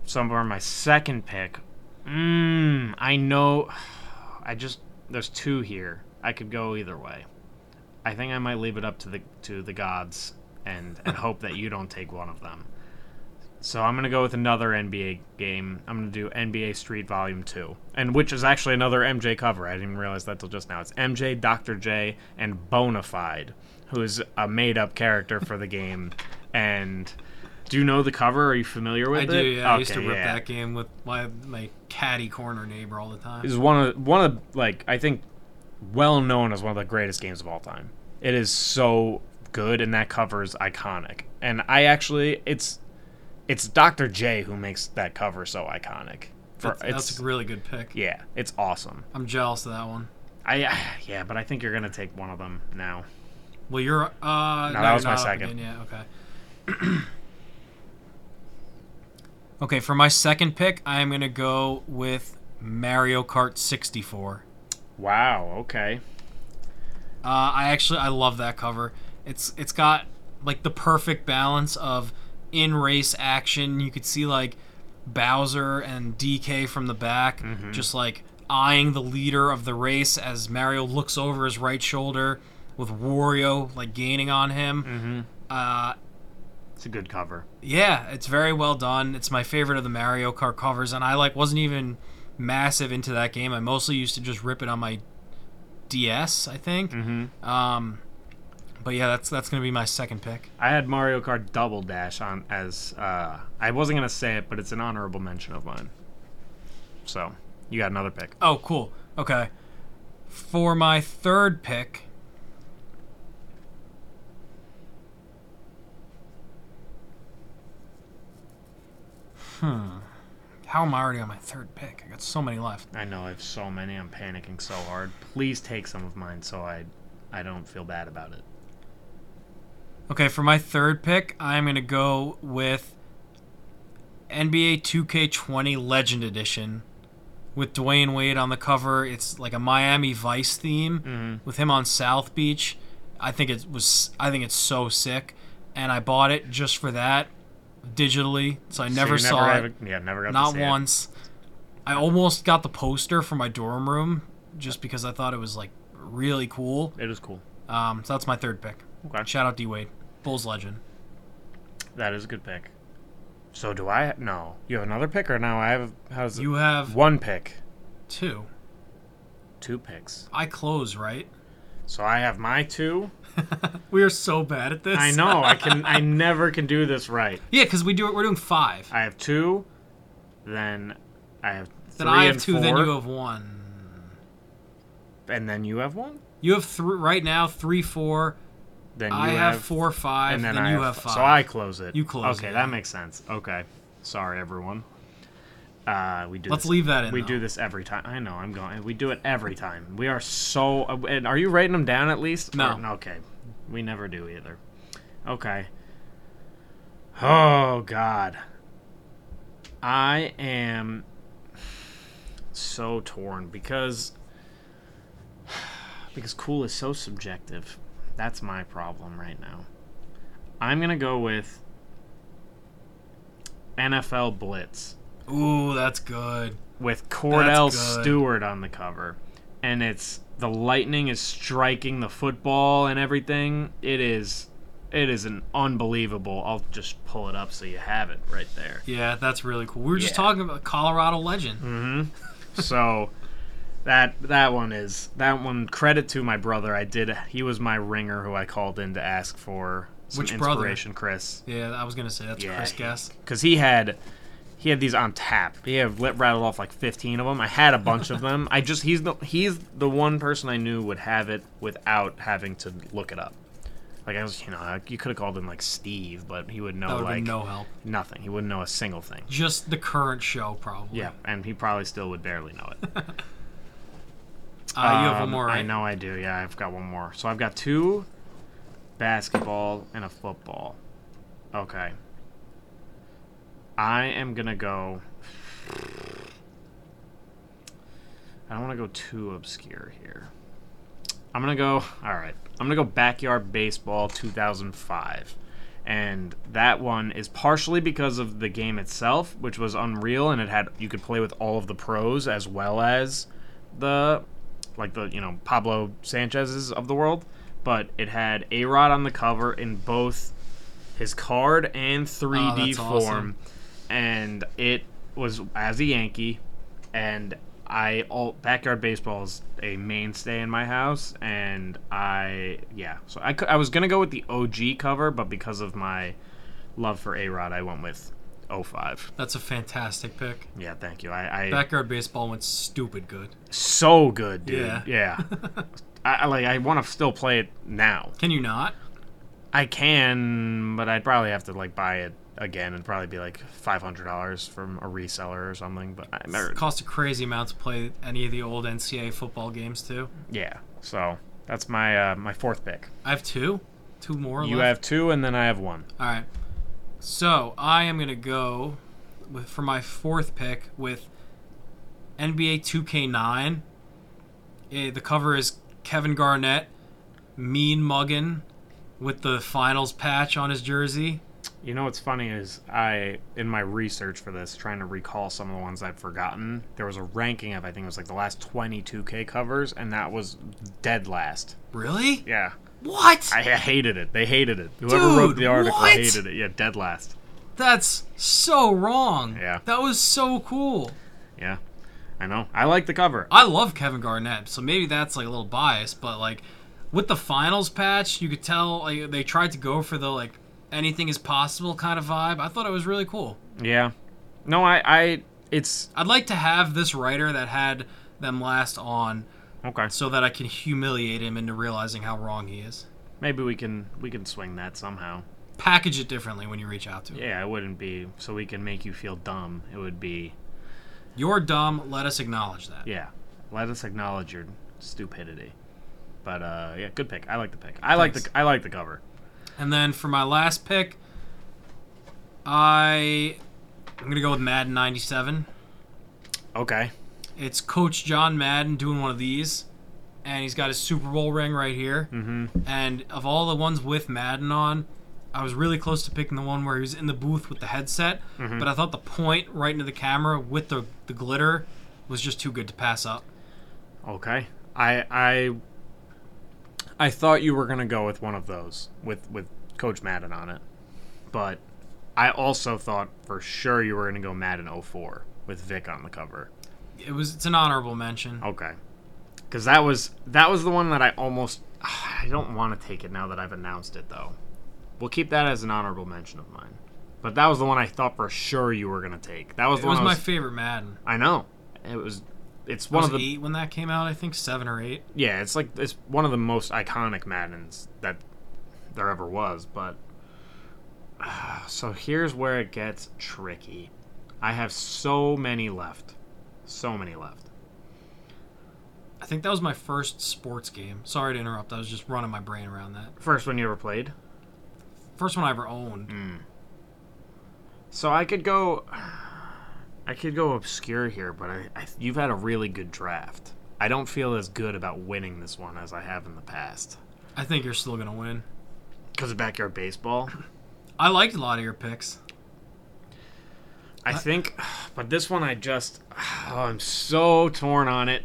B: so for my second pick, mm, I know, (sighs) I just there's two here. I I could go either way. I think I might leave it up to the to the gods and and (laughs) hope that you don't take one of them. So I'm gonna go with another NBA game. I'm gonna do NBA Street Volume Two, and which is actually another MJ cover. I didn't even realize that till just now. It's MJ, Dr. J, and Bonafide, who is a made-up character for the game. And do you know the cover? Are you familiar with
A: I
B: it?
A: I do. Yeah, I used to rip
B: yeah.
A: that game with my my caddy corner neighbor all the time.
B: is one of one of like I think well known as one of the greatest games of all time. It is so good, and that cover is iconic. And I actually, it's it's Dr. J who makes that cover so iconic. For
A: That's, that's
B: it's
A: a really good pick.
B: yeah, it's awesome.
A: I'm jealous of that one.
B: I yeah, but I think you're gonna take one of them now.
A: Well, you're. Uh, no,
B: that was my second.
A: again, Yeah. Okay. (clears throat) okay, for my second pick, I am gonna go with Mario Kart 64.
B: Wow. Okay.
A: Uh, I actually I love that cover. It's it's got like the perfect balance of in race action. You could see like Bowser and DK from the back, just like eyeing the leader of the race as Mario looks over his right shoulder with Wario like gaining on him.
B: Mm-hmm.
A: Uh,
B: It's a good cover.
A: yeah, it's very well done. It's my favorite of the Mario Kart covers, and I like wasn't even massive into that game. I mostly used to just rip it on my DS, I think.
B: Mm-hmm.
A: Um, but yeah, that's that's gonna be my second pick.
B: I had Mario Kart Double Dash on as uh, I wasn't gonna say it, but it's an honorable mention of mine. So you got another pick.
A: Oh, cool. Okay. For my third pick, hmm, how am I already on my third pick? I got so many left.
B: I know I have so many. I'm panicking so hard. Please take some of mine so I I don't feel bad about it.
A: Okay, for my third pick, I'm going to go with NBA 2K20 Legend Edition with Dwyane Wade on the cover. It's like a Miami Vice theme
B: Mm-hmm.
A: with him on South Beach. I think it was I think it's so sick and I bought it just for that digitally. So I never
B: so
A: saw
B: never
A: it.
B: have- yeah, never got to
A: Not
B: see it.
A: once. I almost got the poster for my dorm room just because I thought it was like really cool.
B: It is cool.
A: Um, so that's my third pick.
B: Okay,
A: Shout out D Wade, Bulls legend.
B: that is a good pick. So do I? No, you have another pick or no? I have. How's
A: You have
B: one pick?
A: two.
B: Two picks.
A: I close, right?
B: So I have my two. (laughs)
A: we are so bad at this.
B: I know. I can. I never can do this right.
A: yeah, because we do it. We're doing five.
B: I have two. Then I have. three Then
A: I have
B: and
A: two.
B: Four,
A: Then you have one.
B: And then you have one.
A: You have three right now. Three, four.
B: Then you
A: I have, four, five.
B: and then,
A: then
B: I
A: you
B: have,
A: have five.
B: So I close it.
A: You close
B: Okay,
A: it,
B: that makes sense. Okay, sorry everyone. Uh, we do.
A: Let's
B: this,
A: leave that in.
B: We
A: though.
B: do this every time. I know. I'm going. We do it every time. We are so. uh, And are you writing them down at least?
A: No.
B: Or- okay. We never do either. Okay. Oh God. I am so torn because (sighs) because cool is so subjective. That's my problem right now. I'm gonna go with NFL Blitz
A: Ooh, that's good.
B: with
A: Kordell good.
B: Stewart on the cover, and it's the lightning is striking the football and everything. It is, it is an unbelievable. I'll just pull it up so you have it right there.
A: Yeah, that's really cool. We were just talking about Colorado legend.
B: Mm-hmm. so that that one is that one. Credit to my brother. I did. He was my ringer who I called in to ask for some
A: Which brother?
B: inspiration. Chris.
A: Yeah, I was gonna say that's
B: Yeah,
A: Chris Guest.
B: because he had he had these on tap. He had lit, rattled off like fifteen of them. I had a bunch of them. I just he's the he's the one person I knew would have it without having to look it up. Like I was, you know, you could have called him like Steve, but he would know like
A: no help.
B: nothing. He wouldn't know a single thing.
A: Just the current show, probably.
B: Yeah, and he probably still would barely know it. (laughs)
A: Uh, you have one
B: Um,
A: more, right?
B: I know I do. Yeah, I've got one more. So I've got two basketball and a football. Okay. I am gonna go. I don't want to go too obscure here. I'm gonna go. All right. I'm gonna go backyard baseball 2005, and that one is partially because of the game itself, which was unreal, and it had you could play with all of the pros as well as the like the you know Pablo Sanchez's of the world, but it had A Rod on the cover in both his card and 3D
A: Oh,
B: form,
A: awesome.
B: and it was as a Yankee, and I all backyard baseball is a mainstay in my house, and I yeah, so I I was gonna go with the OG cover, but because of my love for A Rod, I went with 05.
A: That's a fantastic pick.
B: Yeah, thank you. I, I
A: Backyard baseball went stupid good.
B: so good, dude.
A: Yeah.
B: Yeah. (laughs) I, I like. I want to still play it now.
A: Can you not?
B: I can, but I'd probably have to like buy it again and probably be like five hundred dollars from a reseller or something. But I never.
A: It cost a crazy amount to play any of the old NCAA football games too.
B: Yeah. So that's my uh, my fourth pick.
A: I have two, two more.
B: You
A: left.
B: have two, and then I have one.
A: All right. So I am gonna go with for my fourth pick with NBA 2K9. Eh, the cover is Kevin Garnett, mean muggin, with the finals patch on his jersey.
B: You know what's funny is I, in my research for this, trying to recall some of the ones I've forgotten. There was a ranking of I think it was like the last 22k covers, and that was dead last.
A: Really?
B: Yeah.
A: What?
B: I hated it. They hated it. Whoever wrote the article
A: what?
B: hated it. Yeah, dead last.
A: That's so wrong.
B: Yeah.
A: That was so cool.
B: Yeah, I know. I like the cover.
A: I love Kevin Garnett, so maybe that's like a little biased, but like with the finals patch, you could tell like they tried to go for the like anything is possible kind of vibe. I thought it was really cool.
B: Yeah. No, I, I, it's
A: I'd like to have this writer that had them last on
B: okay.
A: so that I can humiliate him into realizing how wrong he is.
B: Maybe we can we can swing that somehow.
A: Package it differently when you reach out to him.
B: Yeah, it wouldn't be so we can make you feel dumb. It would be
A: You're dumb, let us acknowledge that.
B: yeah. Let us acknowledge your stupidity. But uh, yeah, good pick. I like the pick. I like the I like the cover.
A: And then for my last pick, I I'm gonna go with Madden '97.
B: Okay.
A: It's Coach John Madden doing one of these, and he's got his Super Bowl ring right here.
B: Mm-hmm.
A: And of all the ones with Madden on, I was really close to picking the one where he was in the booth with the headset,
B: Mhm.
A: but I thought the point right into the camera with the the glitter was just too good to pass up.
B: Okay. I I I thought you were gonna go with one of those with with Coach Madden on it, but I also thought for sure you were gonna go Madden 04 with Vick on the cover.
A: It was it's an honorable mention.
B: Okay. Because that was that was the one that I almost (sighs) I don't want to take it now that I've announced it though. We'll keep that as an honorable mention of mine. But that was the one I thought for sure you were gonna take. That was
A: It
B: the
A: was
B: one I
A: my favorite Madden.
B: I know. It was. It's
A: One was
B: of the
A: eight when that came out, I think seven or eight.
B: yeah. It's like it's one of the most iconic Maddens that there ever was. But (sighs) so here's where it gets tricky. I have so many left, so many left.
A: I think that was my first sports game. Sorry to interrupt. I was just running my brain around that.
B: First one you ever played.
A: First one I ever owned.
B: Mm. So I could go. I could go obscure here, but I, I, you've had a really good draft. I don't feel as good about winning this one as I have in the past
A: I think you're still gonna win.
B: because of backyard baseball. (clears throat)
A: I liked a lot of your picks.
B: I think, (sighs) but this one I just, oh, I'm so torn on it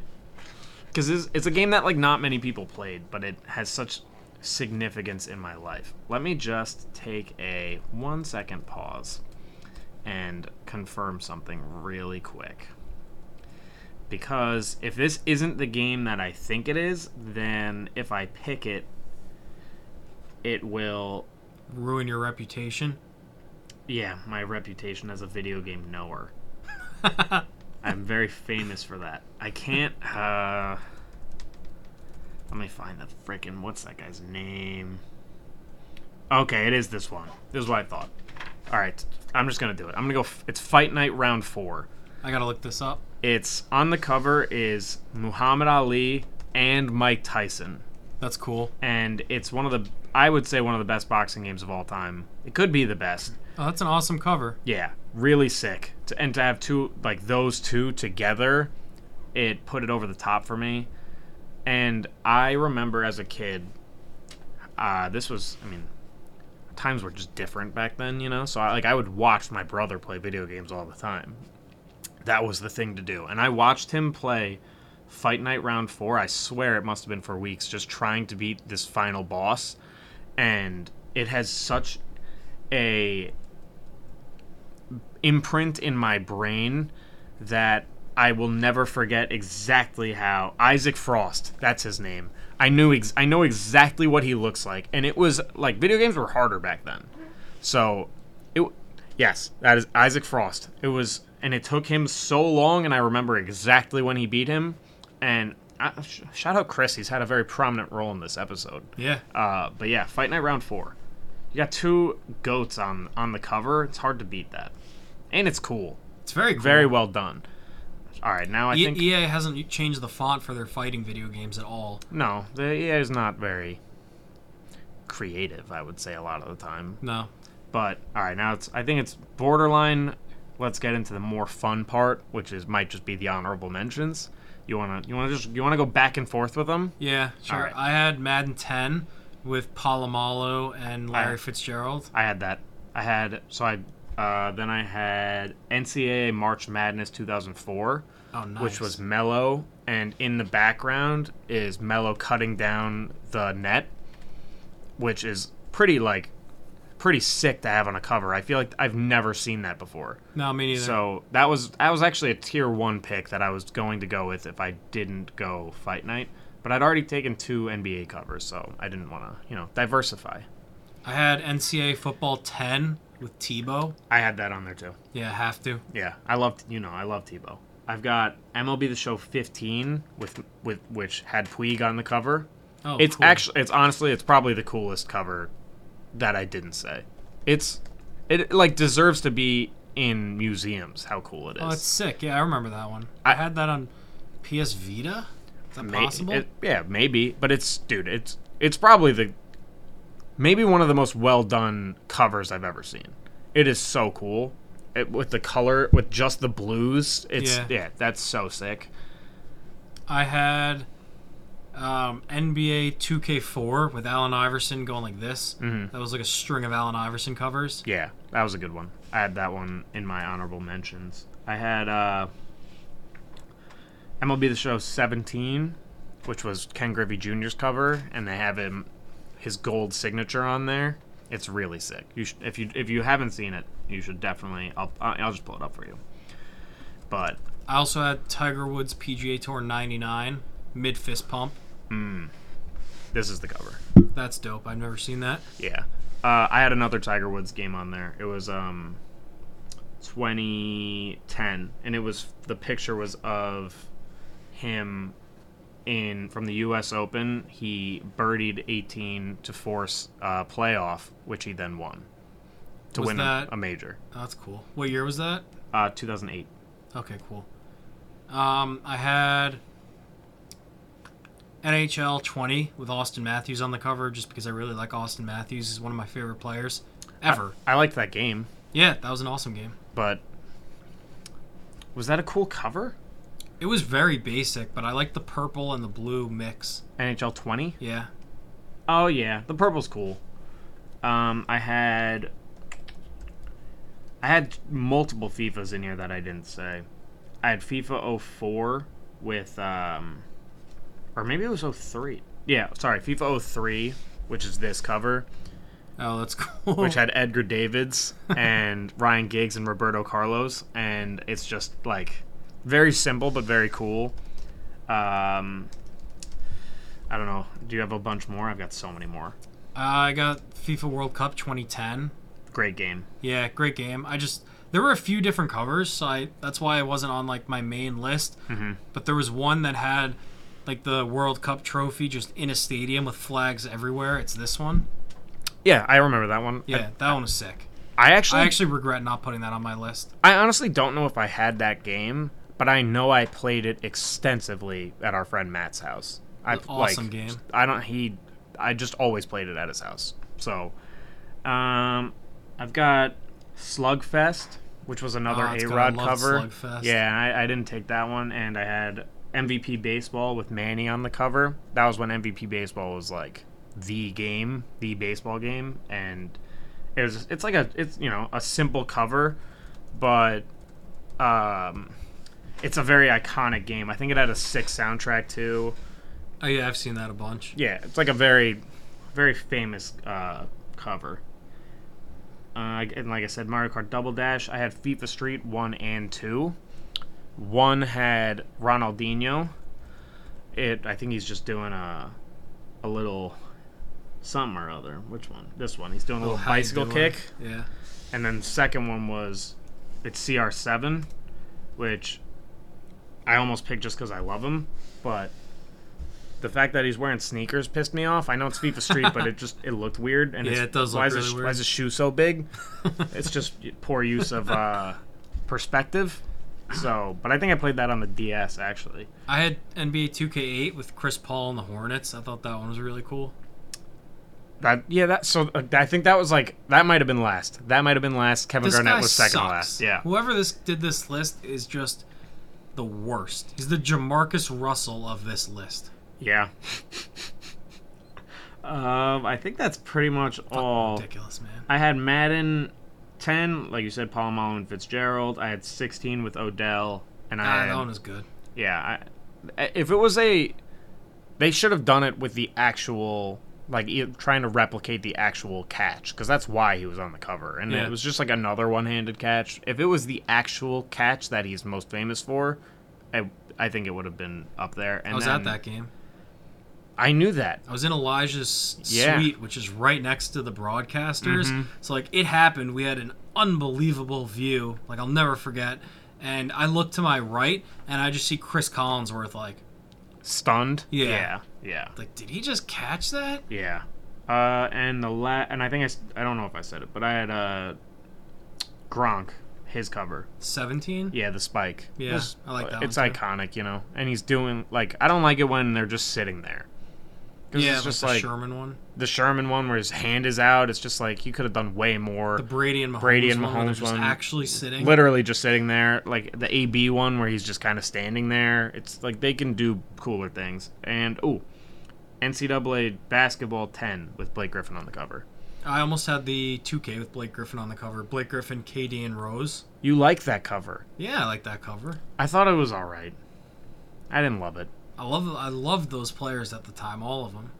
B: because it's, it's a game that like not many people played, but it has such significance in my life. Let me just take a one second pause and confirm something really quick. Because if this isn't the game that I think it is, then if I pick it, it will
A: Ruin your reputation.
B: yeah, my reputation as a video game knower. (laughs) I'm very famous for that. I can't. uh Let me find the frickin' what's that guy's name? Okay, it is this one. This is what I thought. All right, I'm just gonna do it. I'm gonna go. F- it's Fight Night Round Four.
A: I gotta look this up.
B: It's on the cover is Muhammad Ali and Mike Tyson,
A: That's cool.
B: and it's one of the I would say one of the best boxing games of all time. It could be the best.
A: Oh, that's an awesome cover.
B: Yeah, really sick. To, and to have two like those two together, it put it over the top for me. And I remember as a kid, uh, this was I mean, times were just different back then, you know. So I, like I would watch my brother play video games all the time. That was the thing to do, and I watched him play Fight Night Round 4. I swear it must have been for weeks just trying to beat this final boss. And it has such a imprint in my brain that I will never forget exactly how Isaac Frost, that's his name. I knew ex- I know exactly what he looks like and it was like video games were harder back then. So it yes, that is Isaac Frost. It was and it took him so long and I remember exactly when he beat him and I, sh- shout out Chris, he's had a very prominent role in this episode.
A: Yeah.
B: Uh, but yeah, Fight Night Round Four. You got two goats on on the cover. It's hard to beat that, and it's cool.
A: It's very cool.
B: Very well done. All right, now I
A: E-
B: think
A: EA hasn't changed the font for their fighting video games at all.
B: no, the EA is not very creative. I would say a lot of the time.
A: No.
B: But all right, now it's I think it's borderline. Let's get into the more fun part, which is might just be the honorable mentions. You wanna you wanna just you wanna go back and forth with them?
A: Yeah, sure. I had Madden 10 with Polamalu and Larry Fitzgerald.
B: I had that. I had so I uh, then I had NCAA March Madness 2004.
A: Oh, nice.
B: which was Mello, and in the background is Mello cutting down the net, which is pretty like pretty sick to have on a cover. I feel like I've never seen that before.
A: no, me neither.
B: So that was that was actually a tier one pick that I was going to go with if I didn't go Fight Night. But I'd already taken two NBA covers, so I didn't want to, you know, diversify.
A: I had NCAA football 10 with Tebow.
B: I had that on there too.
A: Yeah, have to.
B: Yeah, I love you know I love Tebow. I've got MLB The Show 15 with with which had Puig on the cover.
A: Oh,
B: it's
A: cool.
B: actually it's honestly it's probably the coolest cover that I didn't say. It's it like deserves to be in museums. How cool it is.
A: Oh, it's sick. Yeah, I remember that one. I,
B: I-
A: had that on PS Vita. Is that
B: May-
A: possible?
B: it- yeah, maybe, but it's dude, it's it's probably the maybe one of the most well done covers I've ever seen. It is so cool. It, with the color, with just the blues, it's
A: Yeah.
B: yeah, that's so sick.
A: I had um, NBA 2K4 with Allen Iverson going like this.
B: Mhm.
A: That was like a string of Allen Iverson covers.
B: Yeah, that was a good one. I had that one in my honorable mentions. I had uh, MLB The Show 17, which was Ken Griffey Jr.'s cover, and they have him his gold signature on there. It's really sick. You should, if you if you haven't seen it, you should definitely. I'll I'll just pull it up for you. But
A: I also had Tiger Woods PGA Tour 99 mid fist pump.
B: this is the cover.
A: That's dope. I've never seen that.
B: Yeah. Uh, I had another Tiger Woods game on there. It was um 2010 and it was the picture was of him in from the US Open. He birdied 18 to force a playoff which he then won to
A: Was
B: win a,
A: that-
B: a major.
A: Oh, that's cool. What year was that?
B: Uh 2008.
A: Okay, cool. Um, I had NHL 20 with Auston Matthews on the cover just because I really like Auston Matthews. He's one of my favorite players ever.
B: I liked that game,
A: yeah, that was an awesome game.
B: but was that a cool cover?
A: It was very basic, but I like the purple and the blue mix.
B: NHL 20?
A: Yeah.
B: Oh yeah, the purple's cool. Um, I had I had multiple FIFAs in here that I didn't say. I had FIFA 04 with um, or maybe it was 03. Yeah, sorry, FIFA 03, which is this cover,
A: Oh, that's (laughs) cool.
B: which had Edgar Davids (laughs) and Ryan Giggs and Roberto Carlos, and it's just like very simple but very cool. Um, I don't know. Do you have a bunch more? I've got so many more.
A: I got FIFA World Cup 2010.
B: Great game.
A: Yeah, great game. I just there were a few different covers, so I that's why I wasn't on like my main list.
B: Mhm.
A: But there was one that had like the World Cup trophy just in a stadium with flags everywhere. It's this one.
B: Yeah, I remember that one.
A: Yeah, that one was sick.
B: I, I actually,
A: I actually regret not putting that on my list.
B: I honestly don't know if I had that game, but I know I played it extensively at our friend Matt's house. I
A: Awesome
B: like,
A: game.
B: I don't. He, I just always played it at his house. So, um, I've got Slugfest, which was another
A: Oh,
B: A Rod cover.
A: Slugfest.
B: Yeah, I, I didn't take that one, and I had MVP Baseball with Manny on the cover. That was when MVP Baseball was like the game, the baseball game, and it was. It's like a, it's you know, a simple cover, but um, it's a very iconic game. I think it had a six soundtrack too.
A: Oh yeah, I've seen that a bunch.
B: Yeah, it's like a very, very famous uh, cover. Uh, and like I said, Mario Kart Double Dash. I had FIFA Street one and two. One had Ronaldinho. It. I think he's just doing a, a little, something or other. Which one? This one. He's doing a little
A: how you
B: bicycle kick.
A: Yeah.
B: And then the second one was, it's CR7, which I almost picked just because I love him, but the fact that he's wearing sneakers pissed me off. I know it's FIFA Street, but it just it looked weird. And
A: Yeah, it does
B: why
A: look
B: is
A: really
B: his,
A: weird.
B: Why is his shoe so big? it's just poor use of uh, perspective. So, but I think I played that on the DS actually.
A: I had NBA 2K8 with Chris Paul and the Hornets. I thought that one was really cool.
B: That yeah, that so uh, I think that was like that might have been last. That might have been last. Kevin
A: This
B: Garnett was second
A: sucks.
B: last. Yeah.
A: Whoever this did this list is just the worst. He's the Jamarcus Russell of this list.
B: Yeah. um, I think that's pretty much all.
A: Ridiculous, man.
B: I had Madden 10, like you said, Polamalu and Fitzgerald. I had 16 with Odell, and I
A: Ah,
B: had,
A: that one is good.
B: yeah. I, if it was a, they should have done it with the actual, like trying to replicate the actual catch, because that's why he was on the cover, and
A: Yeah.
B: it was just like another one-handed catch. If it was the actual catch that he's most famous for, I, I think it would have been up there. And
A: I was
B: then,
A: at that game.
B: I knew that.
A: I was in Elijah's
B: Yeah.
A: suite, which is right next to the broadcasters.
B: Mhm.
A: So like it happened. We had an unbelievable view. Like I'll never forget. And I look to my right, and I just see Cris Collinsworth. Like,
B: Stunned.
A: Yeah.
B: Yeah. Yeah.
A: like did he just catch that?
B: Yeah. Uh, and the la- and I think I, s- I don't know if I said it, but I had uh, Gronk, his cover.
A: Seventeen.
B: Yeah, the spike.
A: Yeah,
B: It's-
A: I like that
B: It's iconic, you know. And he's doing like I don't like it when they're just sitting there.
A: Yeah,
B: it's
A: like
B: just
A: the
B: like
A: Sherman one,
B: the Sherman one where his hand is out. It's just like you could have done way more.
A: the Brady and Mahomes
B: Brady and
A: one,
B: Mahomes
A: just
B: one.
A: actually sitting.
B: Literally just sitting there, like the AB one where he's just kind of standing there. It's like they can do cooler things. And oh, NCAA basketball 10 with Blake Griffin on the cover.
A: I almost had the 2K with Blake Griffin on the cover. Blake Griffin, KD, and Rose.
B: You like that cover?
A: Yeah, I like that cover.
B: I thought it was all right. I didn't love it.
A: I love I loved those players at the time, all of them.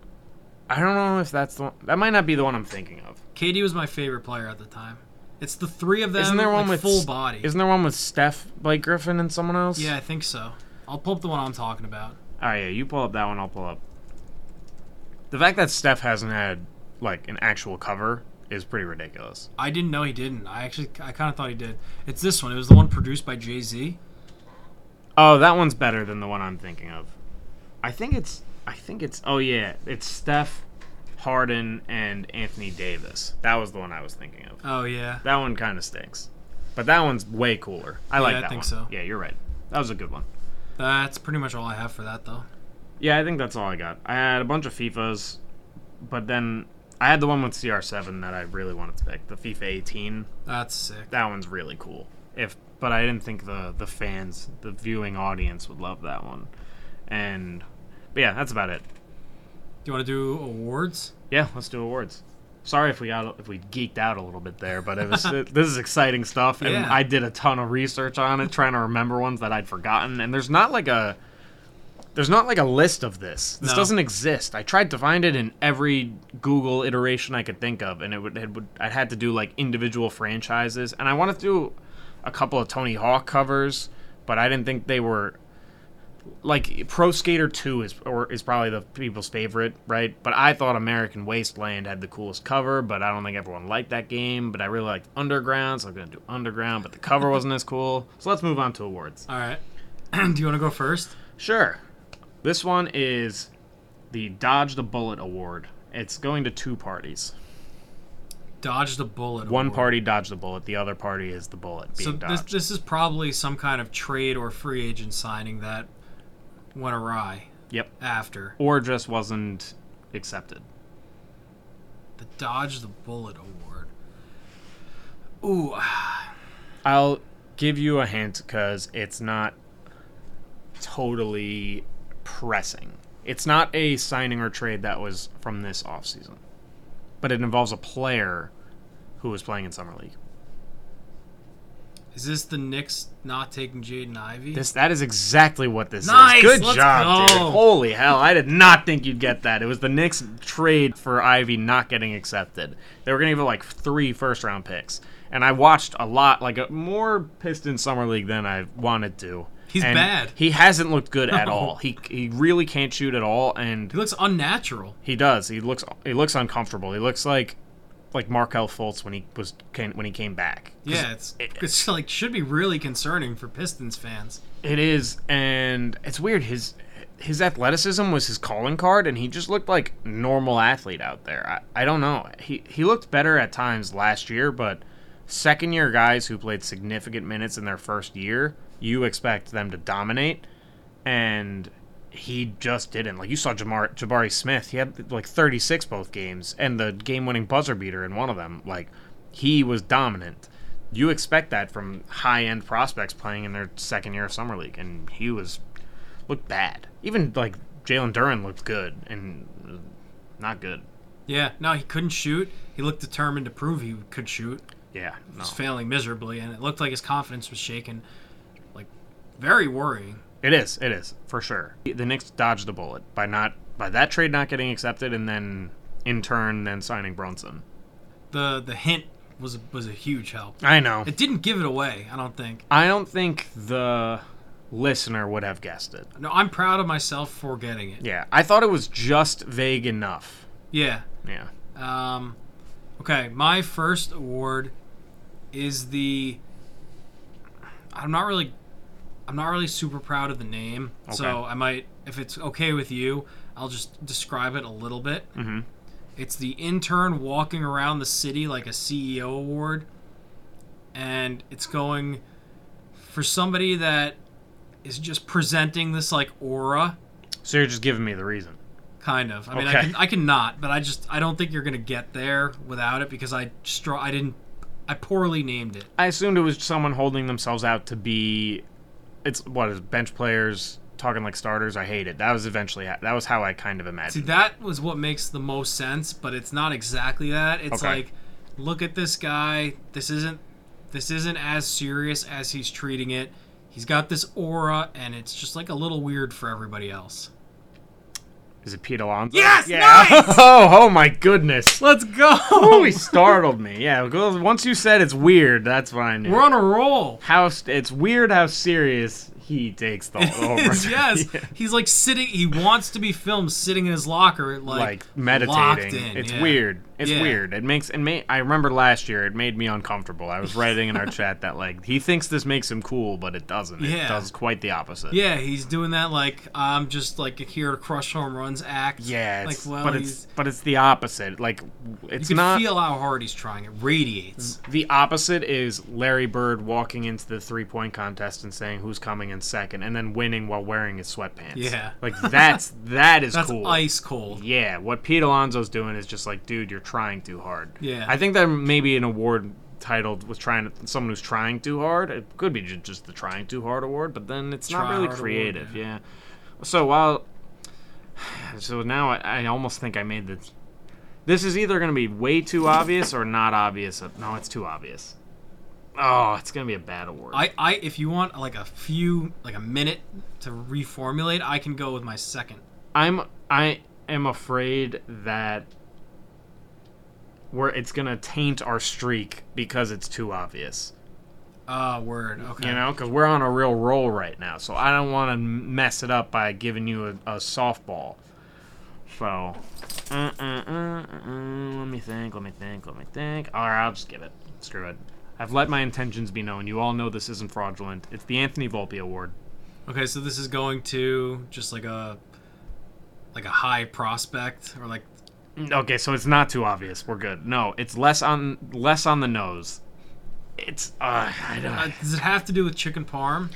B: I don't know if that's the one. That might not be the one I'm thinking of.
A: KD was my favorite player at the time. It's the three of them,
B: Isn't there one
A: like,
B: with
A: full body.
B: Isn't there one with Steph, Blake Griffin, and someone else?
A: yeah, I think so. I'll pull up the one I'm talking about.
B: All right, yeah. You pull up that one. I'll pull up. The fact that Steph hasn't had like an actual cover is pretty ridiculous.
A: I didn't know he didn't. I actually I kind of thought he did. It's this one. It was the one produced by Jay Z.
B: Oh, that one's better than the one I'm thinking of. I think it's. I think it's. Oh yeah, it's Steph, Harden, and Anthony Davis. That was the one I was thinking of.
A: Oh yeah.
B: That one kind of stinks, but that one's way cooler. I
A: Yeah,
B: like
A: I
B: that
A: think
B: one.
A: so.
B: Yeah, you're right. That was a good one.
A: That's pretty much all I have for that though.
B: Yeah, I think that's all I got. I had a bunch of FIFAs, but then I had the one with CR7 that I really wanted to pick, the FIFA 18.
A: That's sick.
B: That one's really cool. If but I didn't think the the fans, the viewing audience would love that one. And but yeah, that's about it.
A: Do you want to do awards?
B: Yeah, let's do awards. Sorry if we got if we geeked out a little bit there, but it was it, (laughs) this is exciting stuff, and
A: Yeah.
B: I did a ton of research on it, trying to remember ones that I'd forgotten. And there's not like a there's not like a list of this. This
A: No.
B: doesn't exist. I tried to find it in every Google iteration I could think of, and it would, it would I had to do like individual franchises, and I wanted to do a couple of Tony Hawk covers, but I didn't think they were like Pro Skater 2 is or is probably the people's favorite, right? But I thought American Wasteland had the coolest cover, but I don't think everyone liked that game. But I really liked Underground, so I'm gonna do Underground, but the cover wasn't as cool. So let's move on to awards.
A: All right. (clears throat) do you want to go first?
B: Sure. This one is the Dodge the Bullet Award. It's going to two parties.
A: Dodge the bullet.
B: One
A: award.
B: party dodged the bullet, the other party is the bullet being
A: So this
B: dodged.
A: this is probably some kind of trade or free agent signing that went awry
B: Yep.
A: after
B: Or just wasn't accepted.
A: the Dodge the Bullet award. Ooh,
B: I'll give you a hint because it's not totally pressing. It's not a signing or trade that was from this offseason, but it involves a player who was playing in Summer League.
A: Is this the Knicks not taking Jaden Ivey?
B: This that is exactly what this
A: Nice,
B: is. Good job,
A: go.
B: dude. Holy hell! I did not think you'd get that. It was the Knicks trade for Ivey not getting accepted. They were gonna give it like three first round picks, and I watched a lot, like a, more Pistons summer league than I wanted to.
A: He's
B: And
A: bad.
B: He hasn't looked good at
A: No.
B: all. He he really can't shoot at all, and
A: he looks unnatural.
B: he does. He looks he looks uncomfortable. He looks like like Markelle Fultz when he was came, when he came back.
A: Yeah, it's it's (laughs) like should be really concerning for Pistons fans.
B: It is, and it's weird. His his athleticism was his calling card, and he just looked like normal athlete out there. I, I don't know. He he looked better at times last year, but second year guys who played significant minutes in their first year, you expect them to dominate, and he just didn't. Like you saw Jamar, Jabari Smith, he had like 36 both games, and the game-winning buzzer beater in one of them. Like he was dominant. You expect that from high-end prospects playing in their second year of summer league, and he was looked bad. Even like Jalen Duren looked good and not good.
A: Yeah, no, he couldn't shoot. He looked determined to prove he could shoot.
B: Yeah,
A: He
B: no.
A: was failing miserably, and it looked like his confidence was shaken. Very worrying.
B: It is. It is for sure. The Knicks dodged a bullet by not by that trade not getting accepted, and then in turn then signing Brunson.
A: The the hint was was a huge help.
B: I know.
A: It didn't give it away. I don't think.
B: I don't think the listener would have guessed it.
A: No, I'm proud of myself for getting it.
B: Yeah, I thought it was just vague enough.
A: Yeah.
B: Yeah.
A: Um, okay, my first award is the. I'm not really, I'm not really super proud of the name, so I might, if it's okay with you, I'll just describe it a little bit.
B: Mm-hmm.
A: It's the intern walking around the city like a CEO award, and it's going for somebody that is just presenting this like aura
B: So you're just giving me the reason.
A: kind of. I mean, I can I can not, but I just I don't think you're gonna get there without it because I str- I didn't I poorly named it.
B: I assumed it was someone holding themselves out to be. It's what is bench players talking like starters. I hate it. That was eventually that was how I kind of imagined.
A: See, that was what makes the most sense, but it's not exactly that. It's
B: Okay.
A: like, look at this guy. This isn't this isn't as serious as he's treating it. He's got this aura, and it's just like a little weird for everybody else.
B: Is it Pete Alonso?
A: Yes,
B: Yeah.
A: nice! (laughs)
B: oh, oh my goodness.
A: Let's go.
B: Oh, he startled me. Yeah. Once you said it's weird, that's knew.
A: We're on a roll.
B: how it's weird how serious he takes the over. (laughs)
A: yes, (laughs)
B: Yeah.
A: he's like sitting. He wants to be filmed sitting in his locker, like,
B: like meditating.
A: in,
B: it's
A: yeah.
B: weird. It's
A: Yeah.
B: weird. It makes it may. I remember last year it made me uncomfortable. I was writing in our (laughs) chat that like he thinks this makes him cool, but it doesn't.
A: Yeah.
B: It does quite the opposite.
A: Yeah, he's doing that like I'm just like here to crush home runs act.
B: Yeah,
A: like well,
B: but it's but it's the opposite. Like
A: you
B: it's
A: can
B: not
A: feel how hard he's trying. It radiates.
B: the opposite is Larry Bird walking into the three point contest and saying who's coming in second, and then winning while wearing his sweatpants.
A: Yeah.
B: like that's that is (laughs)
A: That's
B: cool.
A: ice cold.
B: Yeah, what Pete Alonso's doing is just like, dude, you're trying too hard.
A: Yeah.
B: I think that maybe an award titled was trying to someone who's trying too hard. It could be just the trying too hard award, but then it's not really
A: hard award,
B: creative.
A: yeah.
B: yeah. So while so now I, I almost think I made this. This is either going to be way too obvious or not obvious. Uh, no, it's too obvious. Oh, it's going to be a bad award.
A: I, I if you want like a few like a minute to reformulate, I can go with my second.
B: I'm I am afraid that where it's gonna taint our streak because it's too obvious.
A: Ah, word. Okay.
B: You know, because we're on a real roll right now, so I don't want to mess it up by giving you a, a softball. So, uh, uh, uh, uh, uh, let me think, let me think, let me think. All right, I'll just give it. Screw it. I've let my intentions be known. You all know this isn't fraudulent. It's the Anthony Volpe Award.
A: Okay, so this is going to just like a like a high prospect or like
B: Okay, so it's not too obvious. We're good. No, it's less on less on the nose. It's uh, I don't.
A: uh, does it have to do with chicken parm?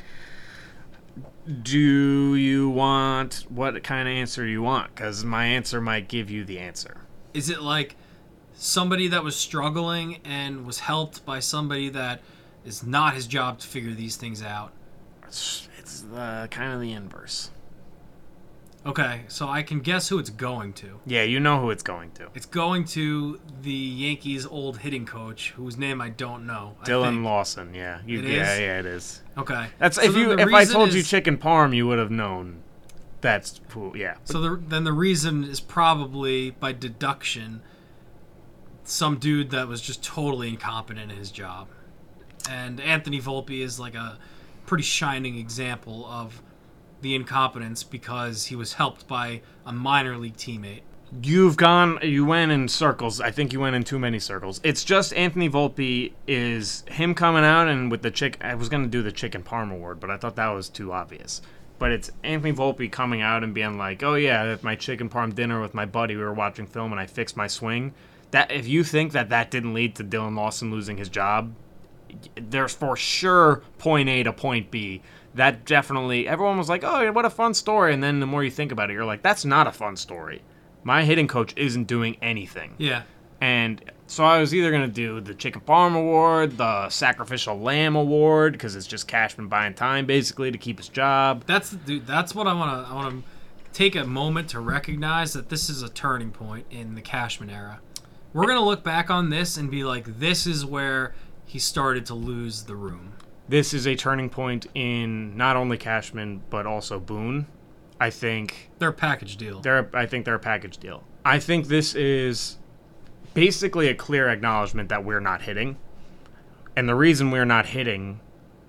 B: do you want what kind of answer you want? Because my answer might give you the answer.
A: Is it like somebody that was struggling and was helped by somebody that is not his job to figure these things out?
B: It's, it's the kind of the inverse.
A: Okay, so I can guess who it's going to.
B: Yeah, you know who it's going to.
A: It's going to the Yankees' old hitting coach, whose name I don't know. Dillon.
B: Lawson. Yeah, you,
A: It
B: yeah,
A: is?
B: yeah, it is.
A: Okay.
B: That's
A: So
B: if you if I told you chicken parm, you would have known. That's cool. Yeah.
A: So the, then the reason is probably by deduction, some dude that was just totally incompetent in his job, and Anthony Volpe is like a pretty shining example of the incompetence because he was helped by a minor league teammate.
B: You've gone. You went in circles. I think you went in too many circles. It's just Anthony Volpe is him coming out and with the chick. I was gonna do the chicken parm award, but I thought that was too obvious. But it's Anthony Volpe coming out and being like, "Oh yeah, at my chicken parm dinner with my buddy, we were watching film and I fixed my swing." That if you think that that didn't lead to Dillon Lawson losing his job, there's for sure point A to point B. That definitely everyone was like, "Oh, what a fun story." And then the more you think about it, you're like, "That's not a fun story." My hitting coach isn't doing anything.
A: Yeah.
B: And so I was either going to do the Chicken Farm Award, the Sacrificial Lamb Award, because it's just Cashman buying time basically to keep his job.
A: That's dude. That's what I want to. I want to take a moment to recognize that this is a turning point in the Cashman era. We're gonna look back on this and be like, this is where he started to lose the room.
B: This is a turning point in not only Cashman, but also Boone. I think
A: Their package deal.
B: they're I think they're a package deal. I think this is basically a clear acknowledgement that we're not hitting. And the reason we're not hitting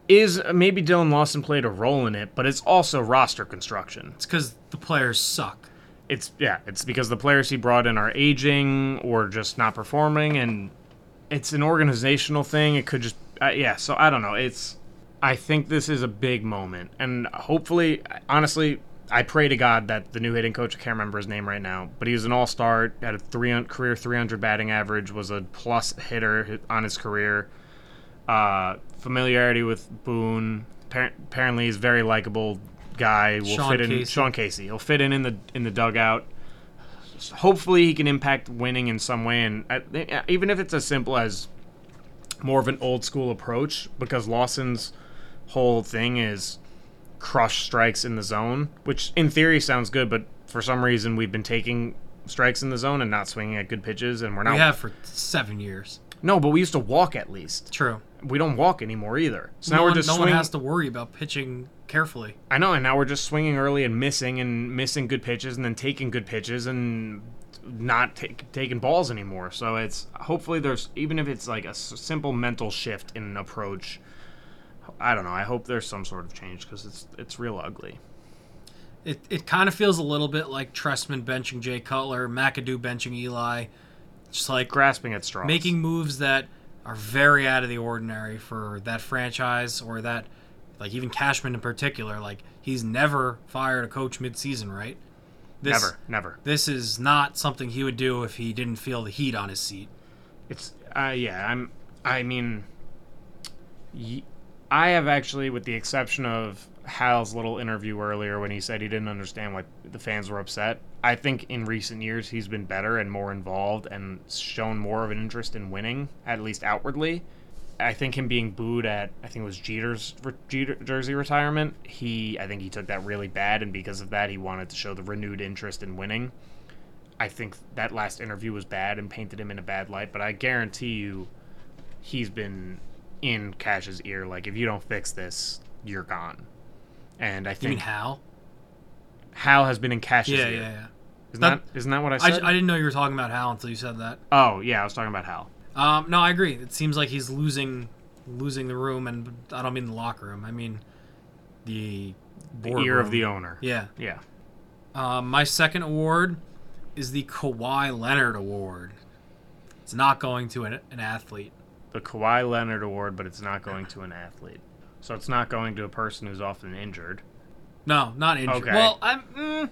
B: is uh, maybe Dillon Lawson played a role in it, but it's also roster construction.
A: It's because the players suck.
B: It's yeah, it's because the players he brought in are aging or just not performing and it's an organizational thing. It could just uh, yeah, so I don't know. It's I think this is a big moment and hopefully honestly I pray to God that the new hitting coach, I can't remember his name right now, but he was an all star, had a three career 300 batting average, was a plus hitter on his career. Uh, familiarity with Boone. Appar- Apparently, he's a very likable guy. Will
A: Sean
B: fit in.
A: Casey.
B: Sean Casey. He'll fit in in the in the dugout. Hopefully, he can impact winning in some way, and uh, even if it's as simple as more of an old school approach, because Lawson's whole thing is crush strikes in the zone, which in theory sounds good, but for some reason we've been taking strikes in the zone and not swinging at good pitches, and we're not.
A: We have for seven years.
B: no, but we used to walk at least.
A: True.
B: We don't walk anymore either. So
A: no
B: now we're just
A: no one has to worry about pitching carefully.
B: I know, and now we're just swinging early and missing and missing good pitches, and then taking good pitches and not take, taking balls anymore. So it's hopefully there's even if it's like a s- simple mental shift in an approach. I don't know. I hope there's some sort of change because it's it's real ugly.
A: It, it kind of feels a little bit like Trestman benching Jay Cutler, McAdoo benching Eli. Just like
B: Grasping at straws.
A: making moves that are very out of the ordinary for that franchise or that like even Cashman in particular like he's never fired a coach mid-season right this,
B: never, never.
A: this is not something he would do if he didn't feel the heat on his seat
B: It's uh yeah, I'm I mean I have actually with the exception of Hal's little interview earlier when he said he didn't understand why the fans were upset. I think in recent years he's been better and more involved and shown more of an interest in winning at least outwardly. I think him being booed at I think it was Jeter's re- Jeter, jersey retirement, he I think he took that really bad and because of that he wanted to show the renewed interest in winning. I think that last interview was bad and painted him in a bad light, but I guarantee you he's been in Cash's ear like if you don't fix this, you're gone. And I think you
A: mean Hal
B: Hal has been in Cash's
A: yeah
B: ear.
A: yeah yeah yeah.
B: Isn't
A: That-
B: that isn't that what I
A: I,
B: said?
A: I didn't know you were talking about Hal until you said that
B: oh, yeah, I was talking about Hal.
A: Um, no I agree it seems like he's losing losing the room and I don't mean the locker room I mean the
B: The ear of the owner.
A: yeah
B: Yeah.
A: Um, my second award is the Kawhi Leonard Award. It's not going to an, an athlete.
B: The Kawhi Leonard Award, but it's not going to an athlete. So it's not going to a person who's often injured.
A: No, not injured.
B: Okay.
A: Well, I'm mm,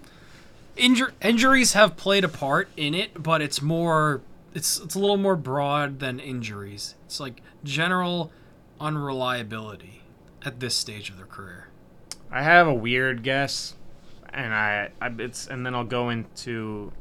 A: injur- injuries have played a part in it, but it's more it's it's a little more broad than injuries. It's like general unreliability at this stage of their career.
B: I have a weird guess, and I, I it's and then I'll go into.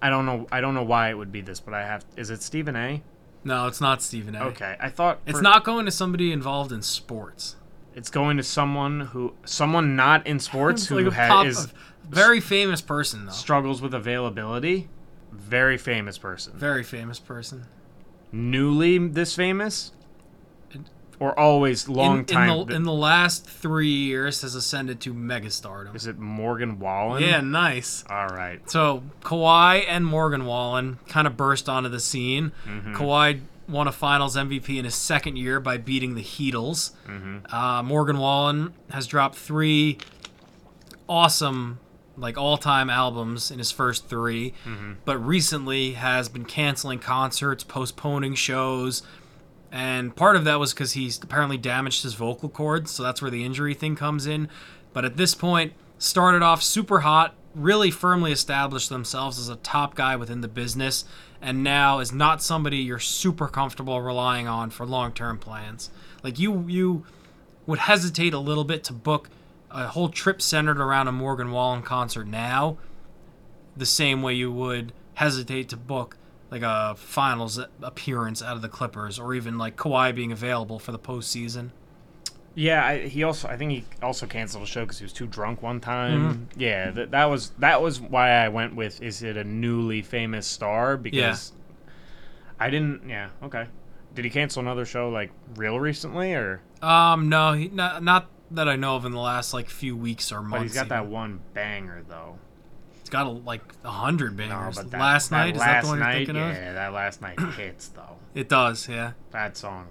B: I don't know. I don't know why it would be this, but I have. Is it Stephen A?
A: No, it's not Stephen A.
B: Okay, I thought
A: It's
B: for-
A: not going to somebody involved in sports.
B: it's going to someone who, someone not in sports (laughs) who
A: like a
B: ha-
A: pop-
B: is
A: very famous person though.
B: struggles with availability. Very famous person.
A: Very famous person.
B: Newly this famous, or always long
A: in,
B: time.
A: in the in the last three years has ascended to megastardom.
B: is it Morgan Wallen?
A: Yeah, nice.
B: All right.
A: So Kawhi and Morgan Wallen kind of burst onto the scene.
B: Mm-hmm.
A: Kawhi won a Finals MVP in his second year by beating the Heatles.
B: Mm-hmm.
A: Uh, Morgan Wallen has dropped three awesome, like all-time albums in his first 3
B: Mm-hmm.
A: but recently has been canceling concerts, postponing shows. And part of that was because he's apparently damaged his vocal cords, so that's where the injury thing comes in. But at this point, started off super hot, really firmly established themselves as a top guy within the business, and now is not somebody you're super comfortable relying on for long-term plans. Like you, you would hesitate a little bit to book a whole trip centered around a Morgan Wallen concert now, the same way you would hesitate to book like a finals appearance out of the Clippers, or even like Kawhi being available for the postseason.
B: Yeah, I, he also I think he also canceled a show because he was too drunk one time.
A: Mm-hmm.
B: Yeah, that that was that was why I went with is it a newly famous star because I didn't. Yeah, okay. Did he cancel another show like real recently or?
A: Um, no, he, not not that I know of in the last like few weeks or months.
B: But he's got that one banger though.
A: He's got a, like a hundred
B: No,
A: bangers.
B: but that,
A: last
B: that
A: night is that
B: last
A: the one you're
B: night,
A: thinking of?
B: yeah, that last night (clears throat) hits though.
A: It does, yeah.
B: That song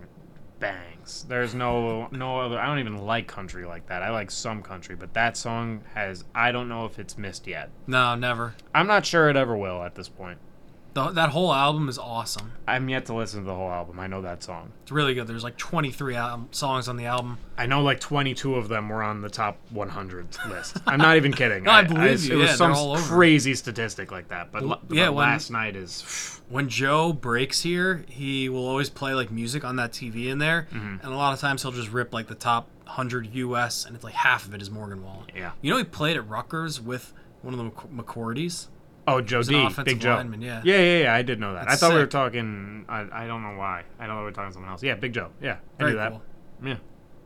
B: bangs. There's no no other. I don't even like country like that. I like some country, but that song has. I don't know if it's missed yet.
A: No, never.
B: I'm not sure it ever will at this point.
A: The, that whole album is awesome.
B: I'm yet to listen to the whole album. I know that song.
A: It's really good. There's like 23 al- songs on the album.
B: I know like 22 of them were on the top 100 list. I'm not even kidding. (laughs)
A: No, I believe you.
B: It was some
A: all
B: crazy statistic like that. But,
A: Well, yeah,
B: but
A: when-
B: last night is
A: when Joe breaks here, he will always play like music on that TV in there,
B: Mm-hmm.
A: and a lot of times he'll just rip like the top hundred US, and it's like half of it is Morgan Wallen.
B: yeah.
A: You know, he played at Rutgers with one of the Mc- McCourties.
B: Oh, Joe D, Big Joe.
A: lineman, yeah.
B: yeah, yeah, yeah. I did know that.
A: That's
B: I thought we were talking. I, I don't know why. I don't know we were talking to someone else. Yeah, Big Joe. Yeah, I
A: Very
B: knew that.
A: cool.
B: Yeah,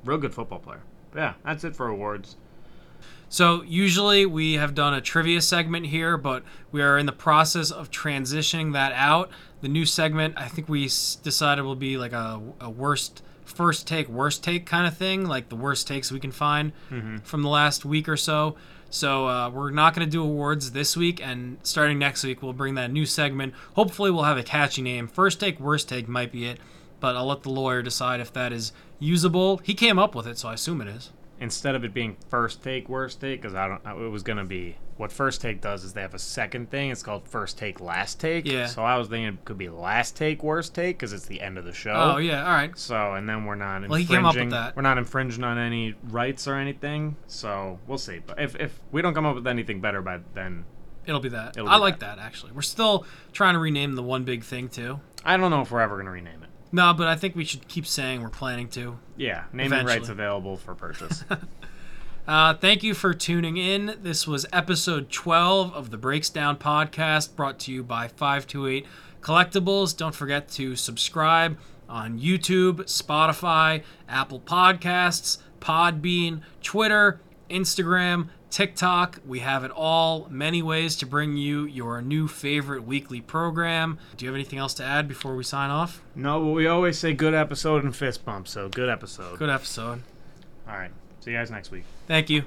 B: real good football player. But yeah, that's it for awards.
A: So usually we have done a trivia segment here, but we are in the process of transitioning that out. The new segment, I think we decided will be like a, a worst first take, worst take kind of thing, like the worst takes we can find mm-hmm. from the last week or so. So uh, we're not going to do awards this week, and starting next week we'll bring that new segment. Hopefully we'll have a catchy name. First take, worst take might be it, but I'll let the lawyer decide if that is usable. He came up with it, so I assume it is.
B: Instead of it being first take, worst take, because I don't. It was gonna be what first take does is they have a second thing. It's called first take, last take.
A: Yeah.
B: So I was thinking it could be last take, worst take, because it's the end of the show.
A: Oh yeah, all right.
B: So and then we're not
A: Well, he
B: infringing.
A: came up with that.
B: We're not infringing on any rights or anything. So we'll see. But if if we don't come up with anything better by then,
A: It'll be that.
B: It'll
A: I
B: be
A: like that. actually. We're still trying to rename the one big thing too.
B: I don't know if we're ever gonna rename it.
A: No, but I think we should keep saying we're planning to.
B: Yeah, naming
A: Eventually.
B: rights available for purchase. (laughs)
A: Uh, thank you for tuning in. This was episode 12 of the Breaks Down podcast brought to you by 528 Collectibles. Don't forget to subscribe on YouTube, Spotify, Apple Podcasts, Podbean, Twitter, Instagram, TikTok. We have it all. Many ways to bring you your new favorite weekly program. Do you have anything else to add before we sign off?
B: no, but we always say good episode and fist bump. So good episode.
A: Good episode.
B: All right. See you guys next week.
A: Thank you.